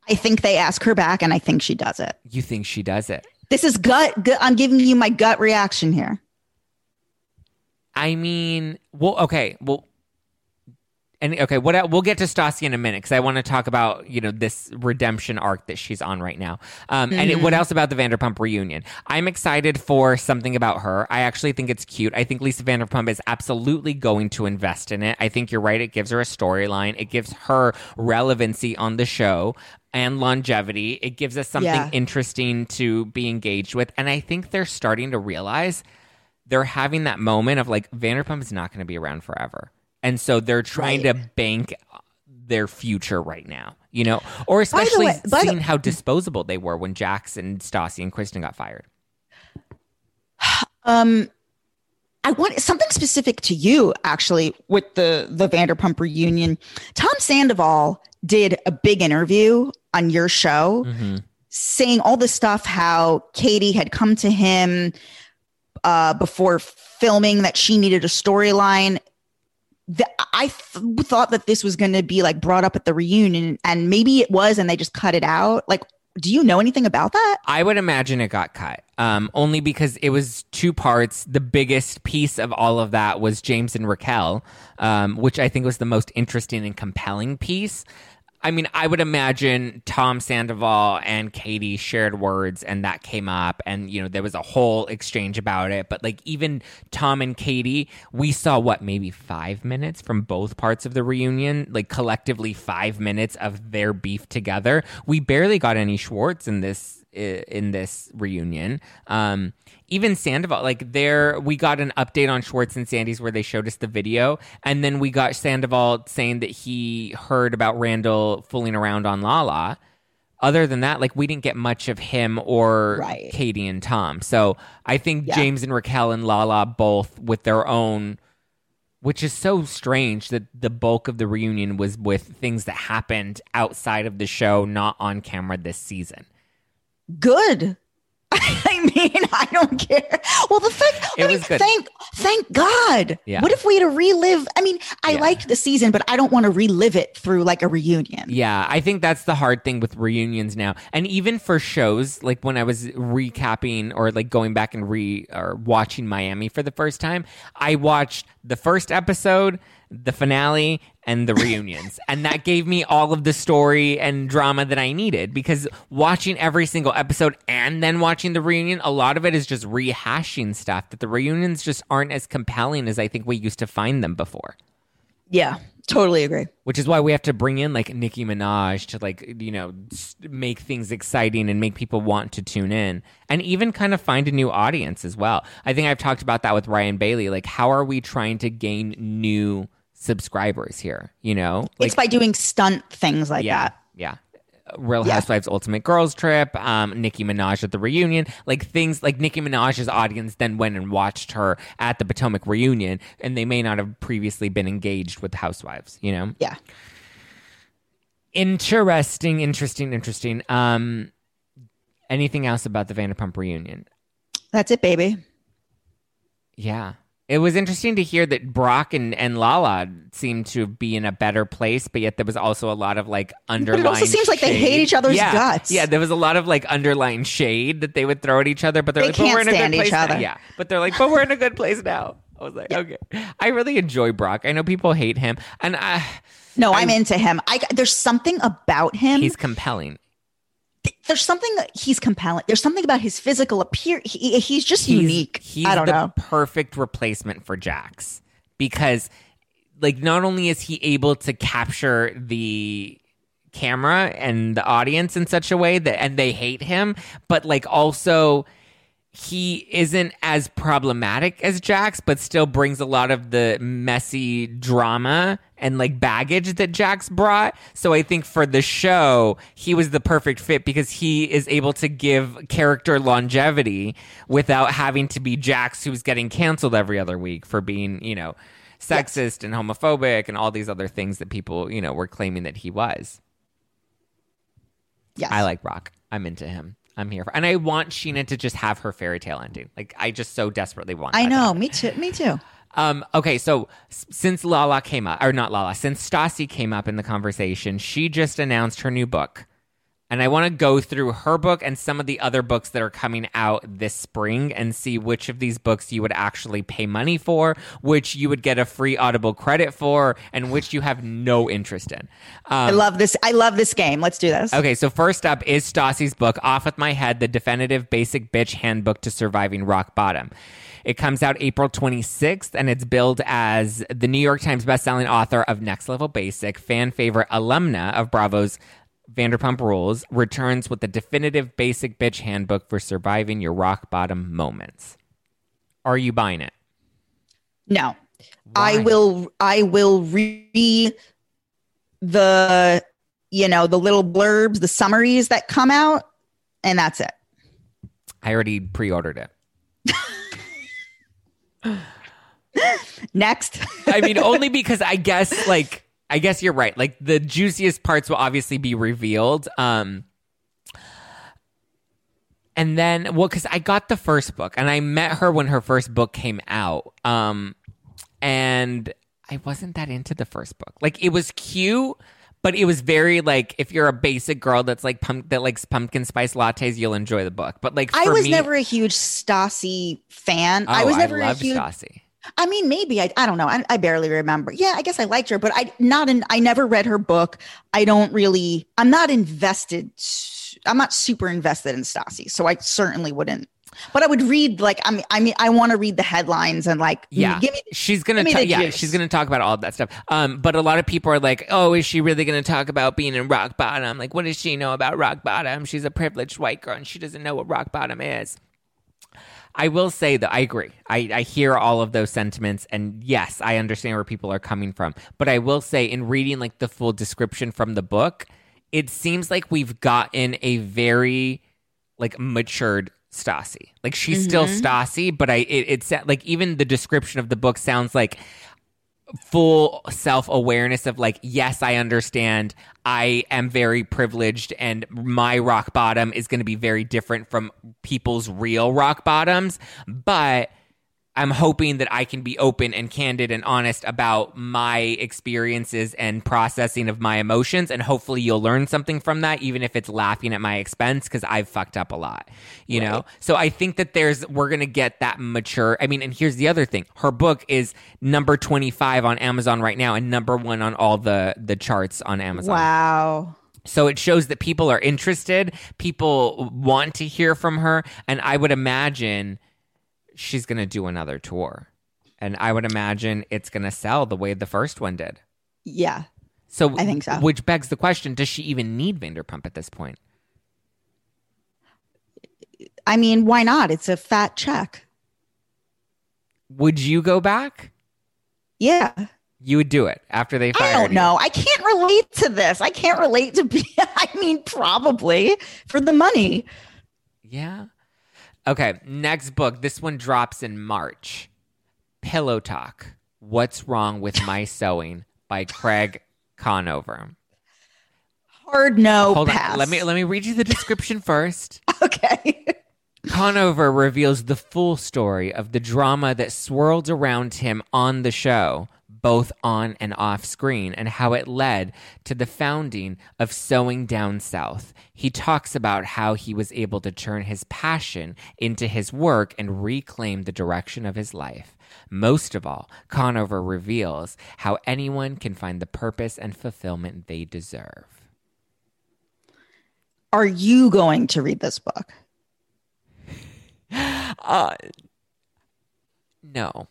I think they ask her back, and I think she does it. you think she does it. This is gut. gut I'm giving you my gut reaction here. I mean, well, okay, well, and okay, what we'll get to Stassi in a minute because I want to talk about you know this redemption arc that she's on right now. Um, And it, what else about the Vanderpump reunion? I'm excited for something about her. I actually think it's cute. I think Lisa Vanderpump is absolutely going to invest in it. I think you're right. It gives her a storyline. It gives her relevancy on the show and longevity. It gives us something Yeah. interesting to be engaged with. And I think they're starting to realize they're having that moment of like Vanderpump is not going to be around forever. And so they're trying Right. to bank their future right now, you know, or especially way- by the- seeing how disposable they were when Jax and Stassi and Kristen got fired. Um, I want something specific to you actually with the the Vanderpump reunion. Tom Sandoval did a big interview on your show saying all the stuff how Katie had come to him uh, before filming that she needed a storyline. I th- thought that this was going to be like brought up at the reunion, and maybe it was, and they just cut it out. Like, do you know anything about that? I would imagine it got cut, um, only because it was two parts. The biggest piece of all of that was James and Raquel, um, which I think was the most interesting and compelling piece. I mean, I would imagine Tom Sandoval and Katie shared words, and that came up, and you know there was a whole exchange about it. But like even Tom and Katie, we saw what maybe five minutes from both parts of the reunion, like collectively five minutes of their beef together. We barely got any Schwartz in this in this reunion. Um, even Sandoval, like there, we got an update on Schwartz and Sandy's where they showed us the video, and then we got Sandoval saying that he heard about Randall fooling around on Lala. Other than that, like we didn't get much of him or Right. Katie and Tom. So I think Yeah. James and Raquel and Lala both with their own which is so strange that the bulk of the reunion was with things that happened outside of the show, not on camera this season. Good. I mean, I don't care. Well, the fact It I mean, thank thank God. Yeah. What if we had to relive? I mean, I Yeah. liked the season, but I don't want to relive it through like a reunion. Yeah, I think that's the hard thing with reunions now. And even for shows, like when I was recapping or like going back and re or watching Miami for the first time, I watched the first episode, the finale, and the reunions. and that gave me all of the story and drama that I needed because watching every single episode and then watching the reunion, a lot of it is just rehashing stuff that the reunions just aren't as compelling as I think we used to find them before Yeah, totally agree. which is why we have to bring in like Nicki Minaj to like you know make things exciting and make people want to tune in and even kind of find a new audience as well. I think I've talked about that with Ryan Bailey. Like, how are we trying to gain new subscribers here? You know, like it's by doing stunt things like yeah, that. yeah. Real Yeah. Housewives Ultimate Girls Trip, um, Nicki Minaj at the reunion, like things like Nicki Minaj's audience then went and watched her at the Potomac reunion, and they may not have previously been engaged with Housewives, you know? Yeah. Interesting, interesting, interesting. Um, anything else about the Vanderpump reunion? That's it, baby. Yeah. It was interesting to hear that Brock and, and Lala seemed to be in a better place, but yet there was also a lot of like underlying. It also seems like they hate each other's yeah. guts. Yeah, there was a lot of like underlying shade that they would throw at each other, but they're They like, but we're in can't a stand good place each now. other. Yeah, but they're like, but we're in a good place now. I was like, okay. I really enjoy Brock. I know people hate him, and I, No, I'm into him. I there's something about him. he's compelling. There's something he's compelling. There's something about his physical appearance. He, he's just he's, unique. He's I don't the know. perfect replacement for Jax because, like, not only is he able to capture the camera and the audience in such a way that, and they hate him, but like also he isn't as problematic as Jax, but still brings a lot of the messy drama and like baggage that Jax brought. So I think for the show, he was the perfect fit because he is able to give character longevity without having to be Jax, who's getting canceled every other week for being, you know, sexist and homophobic and all these other things that people, you know, were claiming that he was. Yes. I like Brock. I'm into him. I'm here for, and I want Scheana to just have her fairy tale ending. Like I just so desperately want. I know. Me too. Me too. Um, okay, so s- since Lala came up, or not Lala, since Stassi came up in the conversation, she just announced her new book. And I want to go through her book and some of the other books that are coming out this spring and see which of these books you would actually pay money for, which you would get a free Audible credit for, and which you have no interest in. I Um, love this. I love this game. Let's do this. Okay, so first up is Stassi's book, Off With My Head The Definitive Basic Bitch Handbook to Surviving Rock Bottom. It comes out April 26th, and it's billed as the New York Times bestselling author of Next Level Basic, fan favorite alumna of Bravo's Vanderpump Rules, returns with the definitive basic bitch handbook for surviving your rock bottom moments. Are you buying it? No, I will. I will read the, you know, the little blurbs, the summaries that come out, and that's it. I already pre ordered it. Next. I mean, only because I guess like I guess you're right. Like the juiciest parts will obviously be revealed. Um and then well cuz I got the first book and I met her when her first book came out. Um and I wasn't that into the first book. Like it was cute, but it was very like if you're a basic girl that's like pump that likes pumpkin spice lattes, you'll enjoy the book. But like I was me- never a huge Stassi fan. I Oh, was never a huge. Stassi. I mean, maybe I. I don't know. I, I barely remember. Yeah, I guess I liked her, but I not in. I never read her book. I don't really. I'm not invested. I'm not super invested in Stassi, so I certainly wouldn't. But I would read like I mean I mean I want to read the headlines and like Yeah, give me she's gonna give me ta- yeah juice. she's gonna talk about all that stuff. Um, but a lot of people are like, oh, is she really gonna talk about being in rock bottom? Like, what does she know about rock bottom? She's a privileged white girl and she doesn't know what rock bottom is. I will say that I agree. I, I hear all of those sentiments, and yes, I understand where people are coming from. But I will say, in reading like the full description from the book, it seems like we've gotten a very like matured Stassi. Like she's still mm-hmm. Stassi, but I it, it's like even the description of the book sounds like full self awareness of like, yes, I understand. I am very privileged, and my rock bottom is going to be very different from people's real rock bottoms. But I'm hoping that I can be open and candid and honest about my experiences and processing of my emotions. And hopefully you'll learn something from that, even if it's laughing at my expense, because I've fucked up a lot, you right. know? So I think that there's, we're going to get that mature. I mean, and here's the other thing her book is number 25 on Amazon right now and number one on all the, the charts on Amazon. Wow. So it shows that people are interested, people want to hear from her. And I would imagine she's going to do another tour. And I would imagine it's going to sell the way the first one did. Yeah. So I think so. Which begs the question does she even need Vanderpump at this point? I mean, why not? It's a fat check. Would you go back? Yeah. You would do it after they fired I don't you. know. I can't relate to this. I can't relate to be I mean, probably for the money. Yeah. Okay, next book. This one drops in March. Pillow Talk. What's Wrong with My Sewing by Craig Conover. Hard no Hold pass. on. Let me let me read you the description first. okay. Conover reveals the full story of the drama that swirled around him on the show, both on and off screen, and how it led to the founding of Sewing Down South. He talks about how he was able to turn his passion into his work and reclaim the direction of his life. Most of all, Conover reveals how anyone can find the purpose and fulfillment they deserve. Are you going to read this book? Uh, no.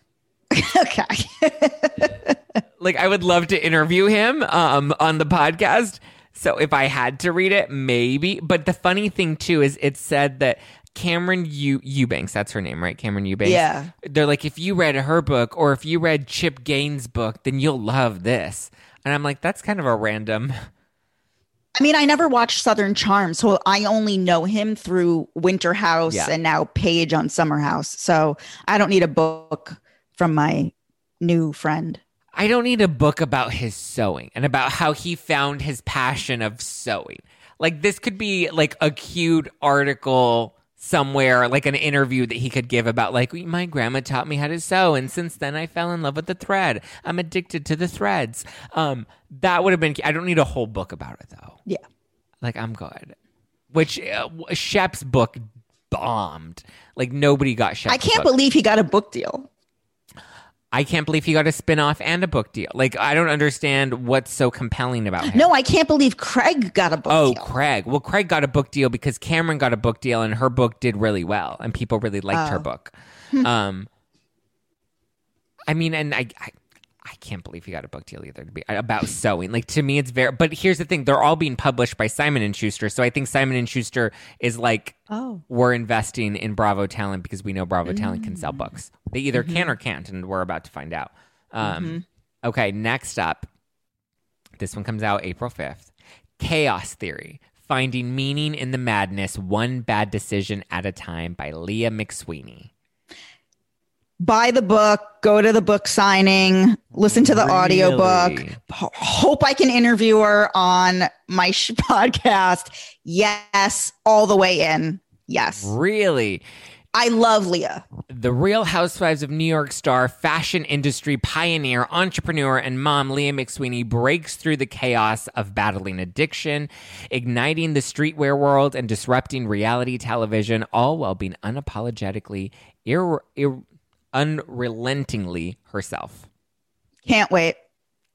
okay. like I would love to interview him um, on the podcast. So if I had to read it, maybe. But the funny thing too is it said that Cameran Eu- Eubanks, that's her name, right? Cameran Eubanks. Yeah. They're like, if you read her book or if you read Chip Gaines' book, then you'll love this. And I'm like, that's kind of a random. I mean, I never watched Southern Charm, so I only know him through Winter House Yeah. and now Paige on Summer House. So I don't need a book from my new friend. I don't need a book about his sewing and about how he found his passion of sewing. Like this could be like a cute article somewhere, like an interview that he could give about like my grandma taught me how to sew and since then I fell in love with the thread. I'm addicted to the threads. Um that would have been I don't need a whole book about it though. Yeah. Like I'm good. Which uh, Shep's book bombed. Like nobody got Shep's I can't book. believe he got a book deal. I can't believe he got a spin-off and a book deal. Like I don't understand what's so compelling about him. No, I can't believe Craig got a book Oh, deal. Craig. Well, Craig got a book deal because Cameran got a book deal and her book did really well and people really liked her Oh. book. um I mean, and I, I I can't believe he got a book deal either to be about sewing. Like to me it's very but here's the thing, they're all being published by Simon and Schuster. So I think Simon and Schuster is like Oh. we're investing in Bravo Talent because we know Bravo Talent can sell books. They either Mm-hmm. can or can't, and we're about to find out. Um, Okay, next up, this one comes out April 5th Chaos Theory Finding Meaning in the Madness, One Bad Decision at a Time by Leah McSweeney. Buy the book, go to the book signing, listen to the audiobook. Really? Ho- hope I can interview her on my sh- podcast. Yes, all the way in. Yes. Really? I love Leah. The Real Housewives of New York star, fashion industry pioneer, entrepreneur, and mom Leah McSweeney breaks through the chaos of battling addiction, igniting the streetwear world, and disrupting reality television, all while being unapologetically, ir- ir- unrelentingly herself. Can't wait.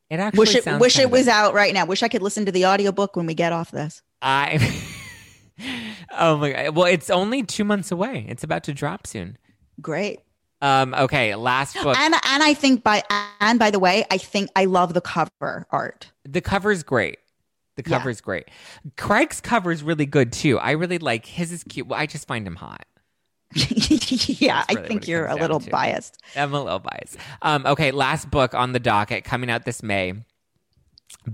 It actually Wish it sounds wish it was out right now. Wish I could listen to the audiobook when we get off this. I. oh my god! Well, it's only two months away. It's about to drop soon. Great. Um. Okay. Last book. And and I think by and by the way, I think I love the cover art. The cover's great. The Yeah. cover's great. Craig's cover is really good too. I really like his is cute. Well, I just find him hot. yeah, That's I think you're a little to. biased. I'm a little biased. Um, okay, last book on the docket coming out this May.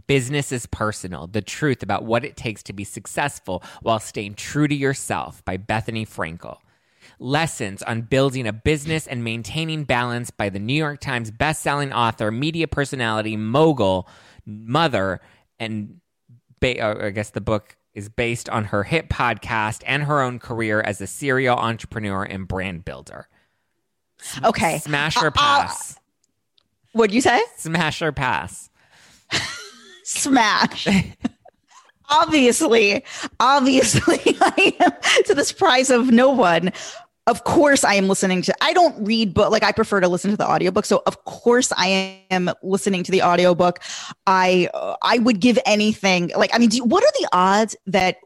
Business is personal. The truth about what it takes to be successful while staying true to yourself by Bethenny Frankel. Lessons on building a business and maintaining balance by the New York Times bestselling author, media personality, mogul, mother, and ba- uh, I guess the book is based on her hit podcast and her own career as a serial entrepreneur and brand builder. Okay. Smash or Uh, uh, pass? What'd you say? Smash or pass? Smash. obviously, obviously, I am to the surprise of no one. Of course, I am listening to. I don't read book like I prefer to listen to the audiobook. So of course, I am listening to the audiobook. I uh, I would give anything. Like I mean, do, what are the odds that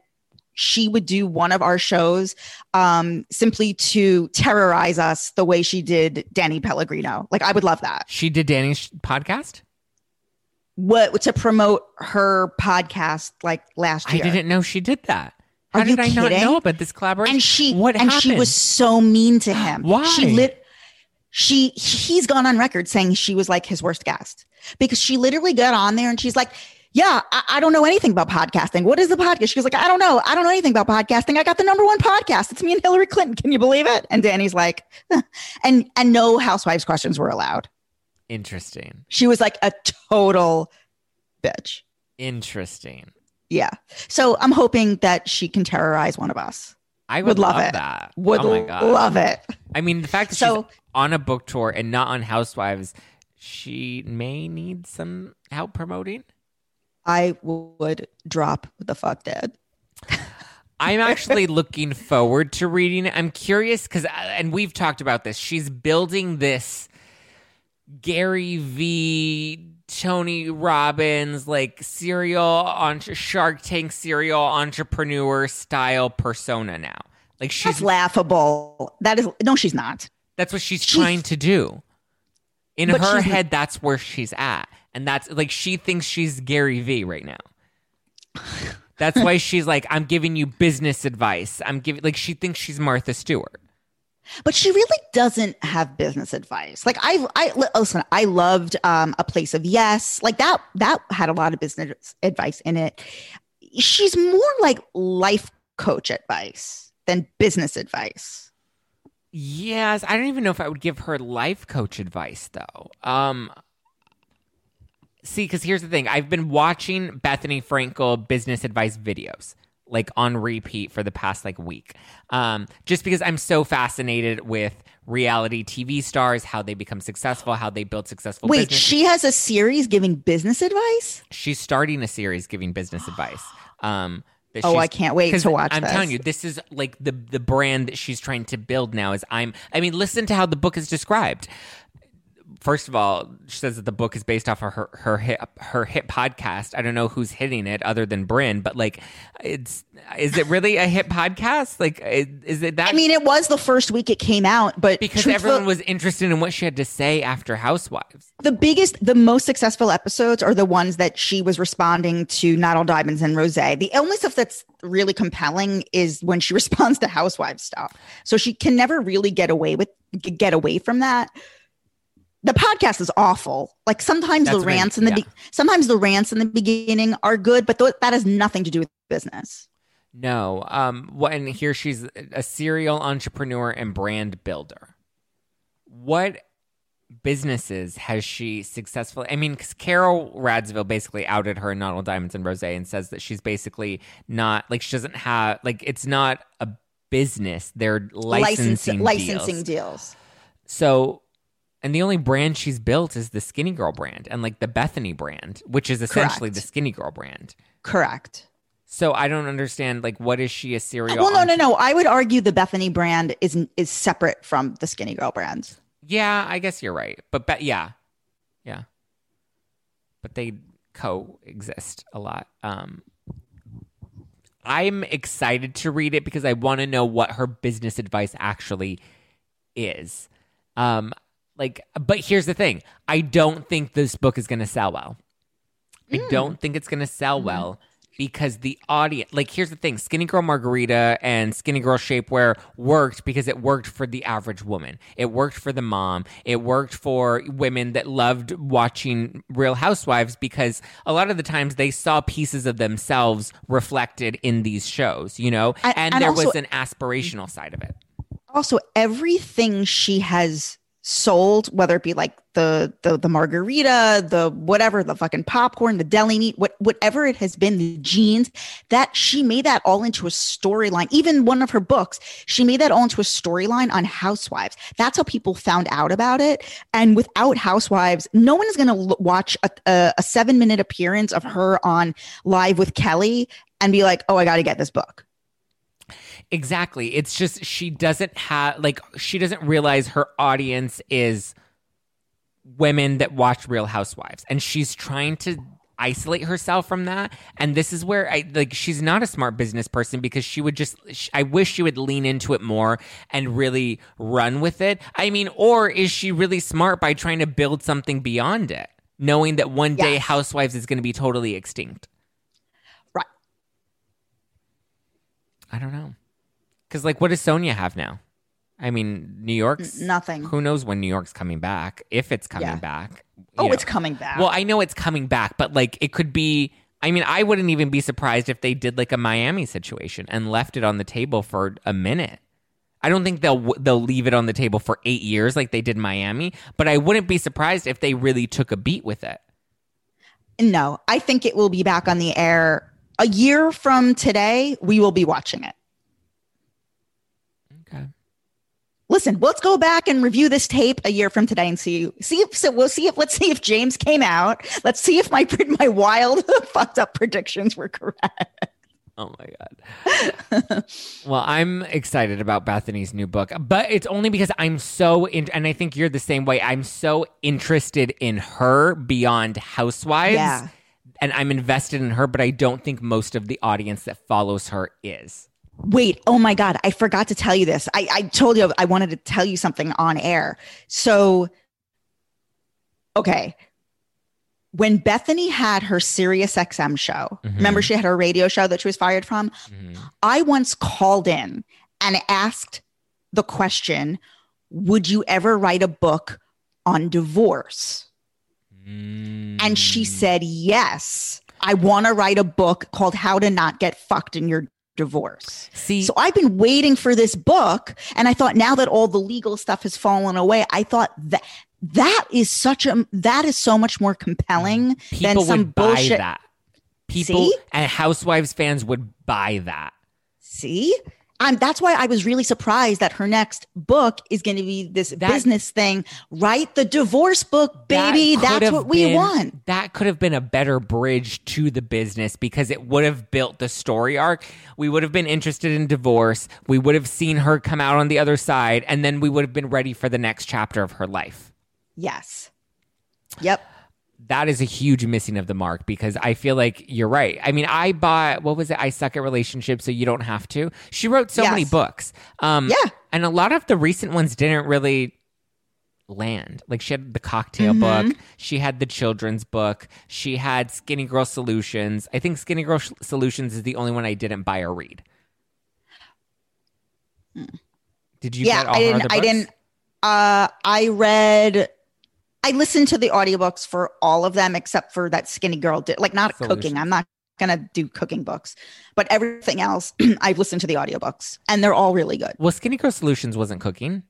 she would do one of our shows um, simply to terrorize us the way she did Danny Pellegrino? Like I would love that. She did Danny's podcast. What to promote her podcast like last year I didn't know she did that. How Are you did I not know about this collaboration? and she what and happened? she was so mean to him. Why? She lit she he's gone on record saying she was like his worst guest because she literally got on there and she's like, Yeah, I, I don't know anything about podcasting. What is the podcast? She was like, I don't know. I don't know anything about podcasting. I got the number one podcast. It's me and Hillary Clinton. Can you believe it? And Danny's like, and and no housewives questions were allowed. Interesting. She was like a total bitch. Interesting. Yeah. So I'm hoping that she can terrorize one of us. I would, Would love love, it. that. Oh would oh my god. love it. I mean, the fact that So- she's on a book tour and not on Housewives, she may need some help promoting. I would drop the fuck dead. I'm actually looking forward to reading it. I'm curious because, uh, and we've talked about this. She's building this Gary V. Tony Robbins like serial on Shark Tank serial entrepreneur style persona now. Like That's she's laughable. That is no, she's not. that's what she's She's- trying to do. In her head, that's where she's at, and that's like she thinks she's Gary V. right now. That's why she's like, I'm giving you business advice. I'm giving like she thinks she's Martha Stewart. But she really doesn't have business advice. Like I, I li- listen. I loved um, a place of yes. Like that. That had a lot of business advice in it. She's more like life coach advice than business advice. Yes, I don't even know if I would give her life coach advice though. Um See, cuz here's the thing. I've been watching Bethenny Frankel business advice videos like on repeat for the past like week. Um just because I'm so fascinated with reality TV stars, how they become successful, how they build successful Wait, businesses. she has a series giving business advice. she's starting a series giving business advice. Um, that Oh, I can't wait to watch I'm this. telling you, this is like the the brand that she's trying to build now. Is I'm. I mean, listen to how the book is described. First of all, she says that the book is based off of her her hit her hit podcast. I don't know who's hitting it other than Bryn, but like, it's is it really a hit podcast? Like, is, it that? I mean, it was the first week it came out, but because everyone was interested in what she had to say after Housewives. the biggest, the most successful episodes are the ones that she was responding to Not All Diamonds and Rose. The only stuff that's really compelling is when she responds to housewives stuff. So she can never really get away with get away from that. The podcast is awful. Like sometimes That's the I- rants in the yeah. be- sometimes the rants in the beginning are good, but th- that has nothing to do with business. No. Um. What? And here she's a serial entrepreneur and brand builder. What businesses has she successfully? I mean, because Carole Radziwill basically outed her in Not All Diamonds and Rose and says that she's basically not like she doesn't have like it's not a business. They're licensing licensing deals. deals. So. And the only brand she's built is the Skinny Girl brand and like the Bethenny brand, which is essentially Correct. the Skinny Girl brand. Correct. So I don't understand like what is she a serial Well, no, no, no. I would argue the Bethenny brand is is separate from the Skinny Girl brand. Yeah, I guess you're right. But be- yeah, yeah. But they coexist a lot. Um, I'm excited to read it because I want to know what her business advice actually is. Um, like, but here's the thing: I don't think this book is going to sell well. I hmm. don't think it's going to sell hmm. well because the audience like here's the thing. Skinny girl margarita and skinny girl shapewear worked because it worked for the average woman. It worked for the mom. It worked for women that loved watching real housewives because a lot of the times they saw pieces of themselves reflected in these shows you know? And- and, and there also- was an aspirational side of it. Also, everything she has sold, whether it be like the the the margarita, the whatever, the fucking popcorn, the deli meat, what whatever it has been, the jeans, that she made that all into a storyline. Even one of her books, she made that all into a storyline on housewives. That's how people found out about it. And without housewives, no one is going to watch a, a, a seven minute appearance of her on live with Kelly and be like, oh, I got to get this book. Exactly. It's just she doesn't have like she doesn't realize her audience is women that watch Real Housewives and she's trying to isolate herself from that and this is where I like she's not a smart business person because she would just I wish she would lean into it more and really run with it. I mean, or is she really smart by trying to build something beyond it, knowing that one day Housewives is going to be totally extinct? Right. I don't know. Cuz like what does Sonja have now? I mean, New York's Nothing. Who knows when New York's coming back? If it's coming Yeah. back. Oh, know. it's coming back. Well, I know it's coming back, but like it could be. I mean, I wouldn't even be surprised if they did like a Miami situation and left it on the table for a minute. I don't think they'll they'll leave it on the table for eight years like they did Miami, but I wouldn't be surprised if they really took a beat with it. no, I think it will be back on the air a year from today. We will be watching it. Okay. Listen, let's go back and review this tape a year from today and see see if so we'll see if let's see if James came out. Let's see if my my wild fucked up predictions were correct. Oh my god. well, I'm excited about Bethenny's new book, but it's only because I'm so in, and I think you're the same way. I'm so interested in her beyond Housewives. Yeah. And I'm invested in her, but I don't think most of the audience that follows her is. Wait, oh my God, I forgot to tell you this. I, I told you I wanted to tell you something on air. So, okay. When Bethenny had her Sirius XM show, Mhm. remember she had her radio show that she was fired from? Mhm. I once called in and asked the question Would you ever write a book on divorce? And she Mm. said, Yes. I want to write a book called How to Not Get Fucked in Your Divorce. See, So I've been waiting for this book. And I thought now that all the legal stuff has fallen away, I thought that that is such a that is so much more compelling mm. than some would buy bullshit. that. People See? and Housewives fans would buy that. See? Um, that's why I was really surprised that her next book is going to be this That- business thing, right? The divorce book, baby. could That's what we want. That could have been a better bridge to the business because it would have built the story arc. We would have been interested in divorce. We would have seen her come out on the other side, and then we would have been ready for the next chapter of her life. Yes. Yep. That is a huge missing of the mark because I feel like you're right. I mean, I bought what was it? I suck at relationships, so you don't have to. She wrote so many books. Um, Yeah. and a lot of the recent ones didn't really land. Like she had the cocktail Mm-hmm. book, she had the children's book, she had Skinny Girl Solutions. I think Skinny Girl Sh- Solutions is the only one I didn't buy or read. Did you Hmm. yeah. get all I didn't, I didn't, uh, I read, I listened to the audiobooks for all of them except for that skinny girl did like not Solutions. cooking. I'm not to do cooking books, but everything else I've listened to the audiobooks and they're all really good. Well, Skinny Girl Solutions wasn't cooking.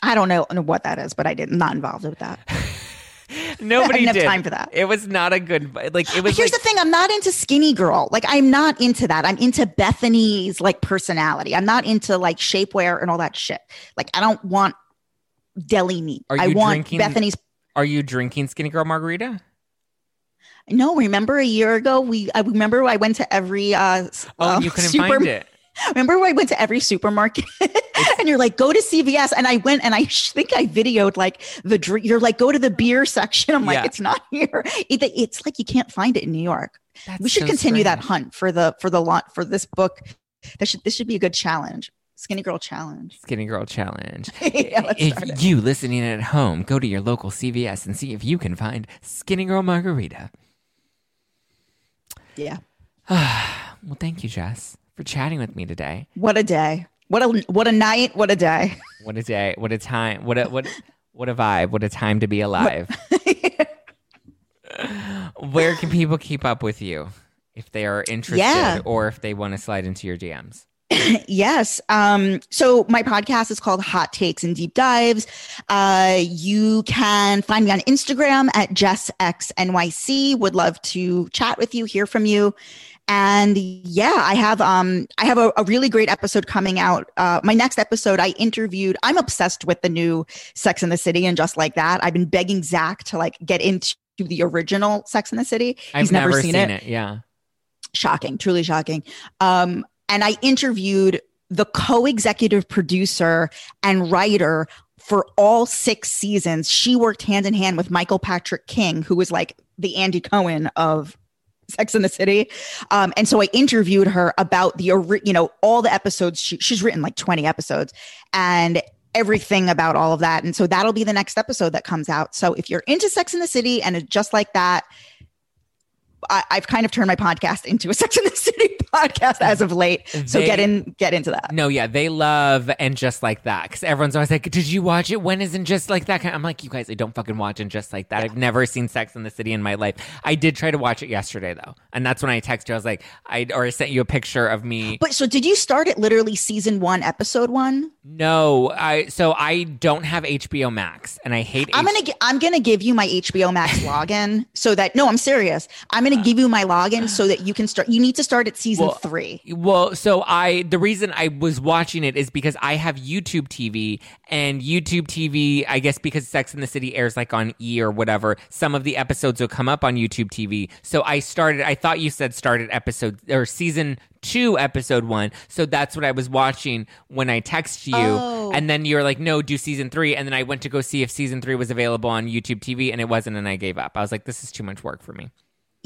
I don't know, what that is, but I did not involved with that. Nobody have time for that. It was not a good like it was Here's like the thing: I'm not into skinny girl. Like I'm not into that. I'm into Bethenny's like personality. I'm not into like shapewear and all that shit. Like I don't want deli meat. I want Bethenny's. Are you drinking Skinny Girl Margarita? No, remember a year ago we. I remember I went to every. uh Oh, uh, you couldn't super- find it. Remember I went to every supermarket and you're like, go to CVS. And I went and I think I videoed like the, dr- you're like, go to the beer section. I'm like, Yeah. it's not here. It- it's like you can't find it in New York. That's we should so continue that hunt for the, for the lot, for this book. That should, this should be a good challenge. Skinny girl challenge. Skinny Girl Challenge. yeah, if you listening at home, go to your local CVS and see if you can find Skinny Girl Margarita. Yeah. Well, thank you, Jess, for chatting with me today. What a day. What a, what a night. What a day. What a day! What a time! What a what what a vibe! What a time to be alive! Where can people keep up with you if they are interested Yeah. or if they want to slide into your DMs? yes. Um, so my podcast is called Hot Takes and Deep Dives. Uh, you can find me on Instagram at JessXNYC. Would love to chat with you, hear from you. And yeah, I have um I have a, a really great episode coming out. Uh, my next episode, I interviewed. I'm obsessed with the new Sex and the City and just like that. I've been begging Zack to like get into the original Sex and the City. I've He's never, seen, it. Yeah. Shocking, truly shocking. Um, and I interviewed the co-executive producer and writer for all six seasons. She worked hand in hand with Michael Patrick King, who was like the Andy Cohen of Sex and the City. Um, and so I interviewed her about the, you know, all the episodes. She, she's written like 20 episodes and everything about all of that. And so that'll be the next episode that comes out. So if you're into Sex and the City and just like that, I, have kind of turned my podcast into a Sex and the City podcast as of late. So They- get in, get into that. No, yeah, they love and just like that because everyone's always like, "Did you watch it? When isn't just like that?" I'm like, "You guys, I don't fucking watch and just like that. I've never seen Sex and the City in my life. I did try to watch it yesterday though, and that's when I texted you. I was like, I or I sent you a picture of me. But so did you start it literally season one, episode one? no, I so I don't have HBO Max, and I hate. I'm H- gonna I'm gonna give you my HBO Max login so that no, I'm serious. I'm gonna give you my login so that you can start. You need to start at season Well, three. Well, so I the reason I was watching it is because I have YouTube TV and YouTube TV, I guess because Sex and the City airs like on E or whatever, some of the episodes will come up on YouTube TV. So I started I thought you said started episode or season 2 episode 1. So that's what I was watching when I text you Oh. and then you're like no, do season 3 and then I went to go see if season 3 was available on YouTube TV and it wasn't and I gave up. I was like this is too much work for me.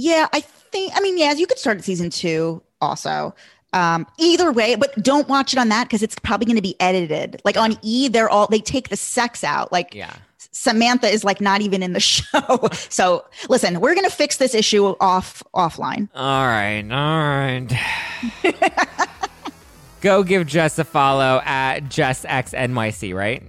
Yeah, I think. I mean, yeah, you could start at season two also. Um, either way, but don't watch it on that because it's probably going to be edited. Like on E, they're all they take the sex out. Like Yeah. Samantha is like not even in the show. So listen, we're going to fix this issue off offline. All right, all right. Go give Jess a follow at JessXNYC, right?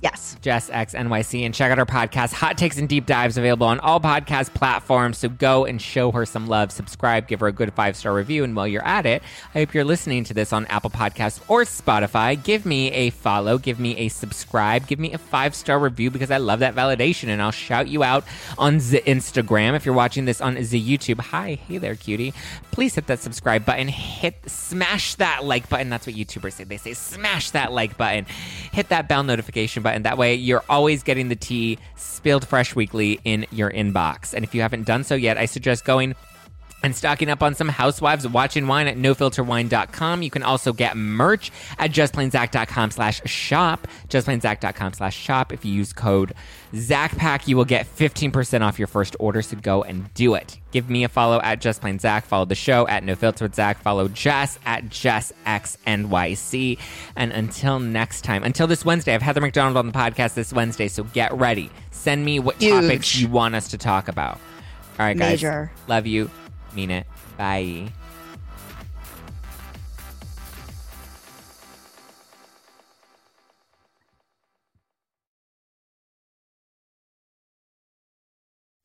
Yes. Jess X NYC and check out our podcast, Hot Takes and Deep Dives, available on all podcast platforms. So go and show her some love. Subscribe, give her a good five star review. And while you're at it, I hope you're listening to this on Apple Podcasts or Spotify. Give me a follow, give me a subscribe, give me a five star review because I love that validation. And I'll shout you out on the Instagram. If you're watching this on the YouTube, hi, hey there, cutie. Please hit that subscribe button. Hit, smash that like button. That's what YouTubers say. They say, smash that like button. Hit that bell notification button. And that way, you're always getting the tea spilled fresh weekly in your inbox. And if you haven't done so yet, I suggest going and stocking up on some housewives watching wine at nofilterwine.com. You can also get merch at justplainzack.com slash shop. Justplainzack.com slash shop. If you use code ZackPack, you will get 15% off your first order, so go and do it. Give me a follow at justplainzack. Follow the show at nofilter with Zack. Follow Jess at JessXNYC. And until next time, until this Wednesday, I have Heather McDonald on the podcast this Wednesday, so get ready. Send me what Huge. topics you want us to talk about. All right, guys. Major. Love you. Mean it. Bye.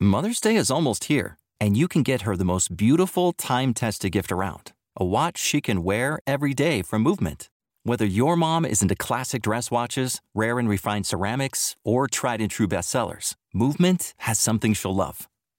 Mother's Day is almost here, and you can get her the most beautiful time tested gift around a watch she can wear every day from Movement. Whether your mom is into classic dress watches, rare and refined ceramics, or tried and true bestsellers, Movement has something she'll love.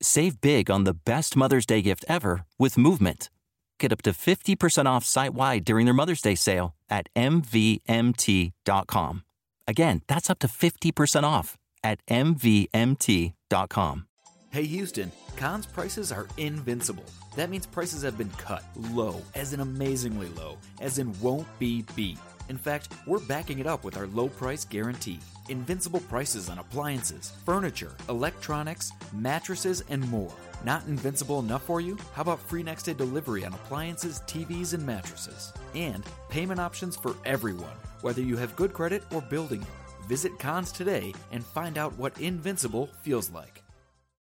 Save big on the best Mother's Day gift ever with Movement. Get up to 50% off site wide during their Mother's Day sale at MVMT.com. Again, that's up to 50% off at MVMT.com. Hey Houston, Conn's prices are invincible. That means prices have been cut low, as in amazingly low, as in won't be beat. In fact, we're backing it up with our low price guarantee. Invincible prices on appliances, furniture, electronics, mattresses, and more. Not invincible enough for you? How about free next day delivery on appliances, TVs, and mattresses? And payment options for everyone, whether you have good credit or building it. Visit Conn's today and find out what invincible feels like.